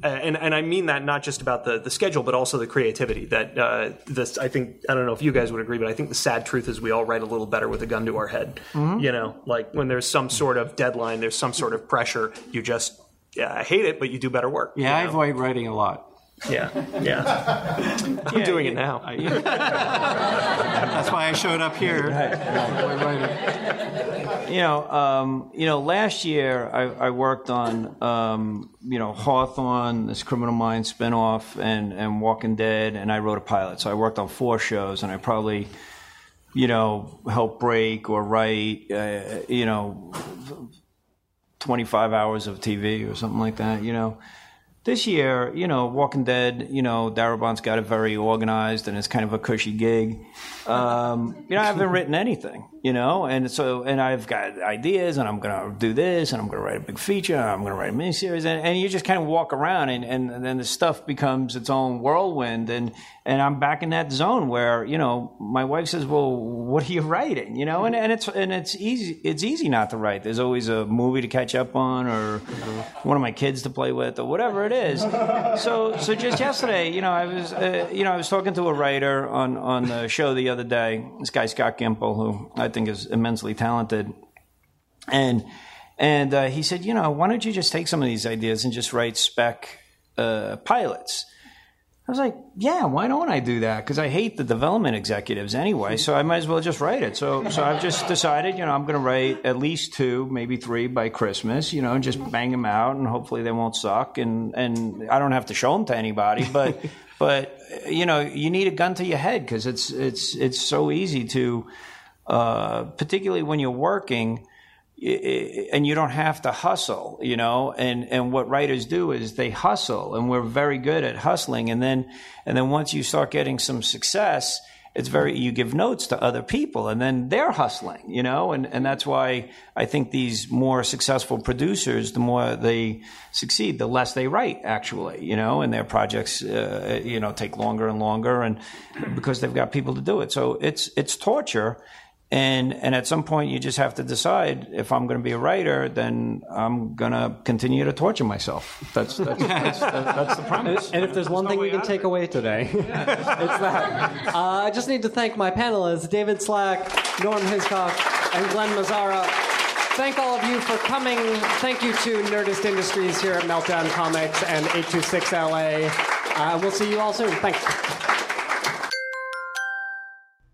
and and I mean that not just about the, the schedule, but also the creativity. That uh, this, I think, I don't know if you guys would agree, but I think the sad truth is we all write a little better with a gun to our head. Mhm. You know, like when there's some sort of deadline, there's some sort of pressure. You just, yeah, I hate it, but you do better work. Yeah, I avoid writing a lot. Yeah, yeah. I'm doing it now. That's why I showed up here. You know, um, you know, last year I, I worked on, um, you know, Hawthorne, this Criminal Minds spinoff, and and Walking Dead, and I wrote a pilot. So I worked on four shows, and I probably, you know, helped break or write, uh, you know, twenty five hours of TV or something like that. You know. This year, you know, Walking Dead, you know, Darabont has got it very organized and it's kind of a cushy gig. Um, you know, I haven't written anything, you know, and so, and I've got ideas and I'm going to do this and I'm going to write a big feature and I'm going to write a miniseries and, and you just kind of walk around and, and, and then the stuff becomes its own whirlwind and, and I'm back in that zone where, you know, my wife says, well, what are you writing? You know, and, and it's, and it's easy, it's easy not to write. There's always a movie to catch up on or one of my kids to play with or whatever it it is. So, so just yesterday, you know, I was, uh, you know, I was talking to a writer on on the show the other day. This guy Scott Gimple, who I think is immensely talented, and and uh, he said, you know, why don't you just take some of these ideas and just write spec uh, pilots? I was like, yeah, why don't I do that? Because I hate the development executives anyway, so I might as well just write it. So, so I've just decided, you know, I'm going to write at least two, maybe three by Christmas. You know, and just bang them out, and hopefully they won't suck. And and I don't have to show them to anybody, but but you know, you need a gun to your head because it's it's it's so easy to, uh, particularly when you're working and you don't have to hustle, you know. And and what writers do is they hustle, and we're very good at hustling. And then and then once you start getting some success, it's very you give notes to other people, and then they're hustling, you know. And and that's why I think these more successful producers, the more they succeed, the less they write, actually, you know. And their projects, uh, you know, take longer and longer, and because they've got people to do it. So it's it's torture and and at some point you just have to decide if I'm going to be a writer, then I'm going to continue to torture myself. That's that's, that's, that's, that's the promise. And if there's one thing we can take away today, it's that. Uh, I just need to thank my panelists, David Slack, Norm Hiscock, and Glen Mazzara. Thank all of you for coming. Thank you to Nerdist Industries here at Meltdown Comics and 826 LA. Uh, we'll see you all soon. Thanks.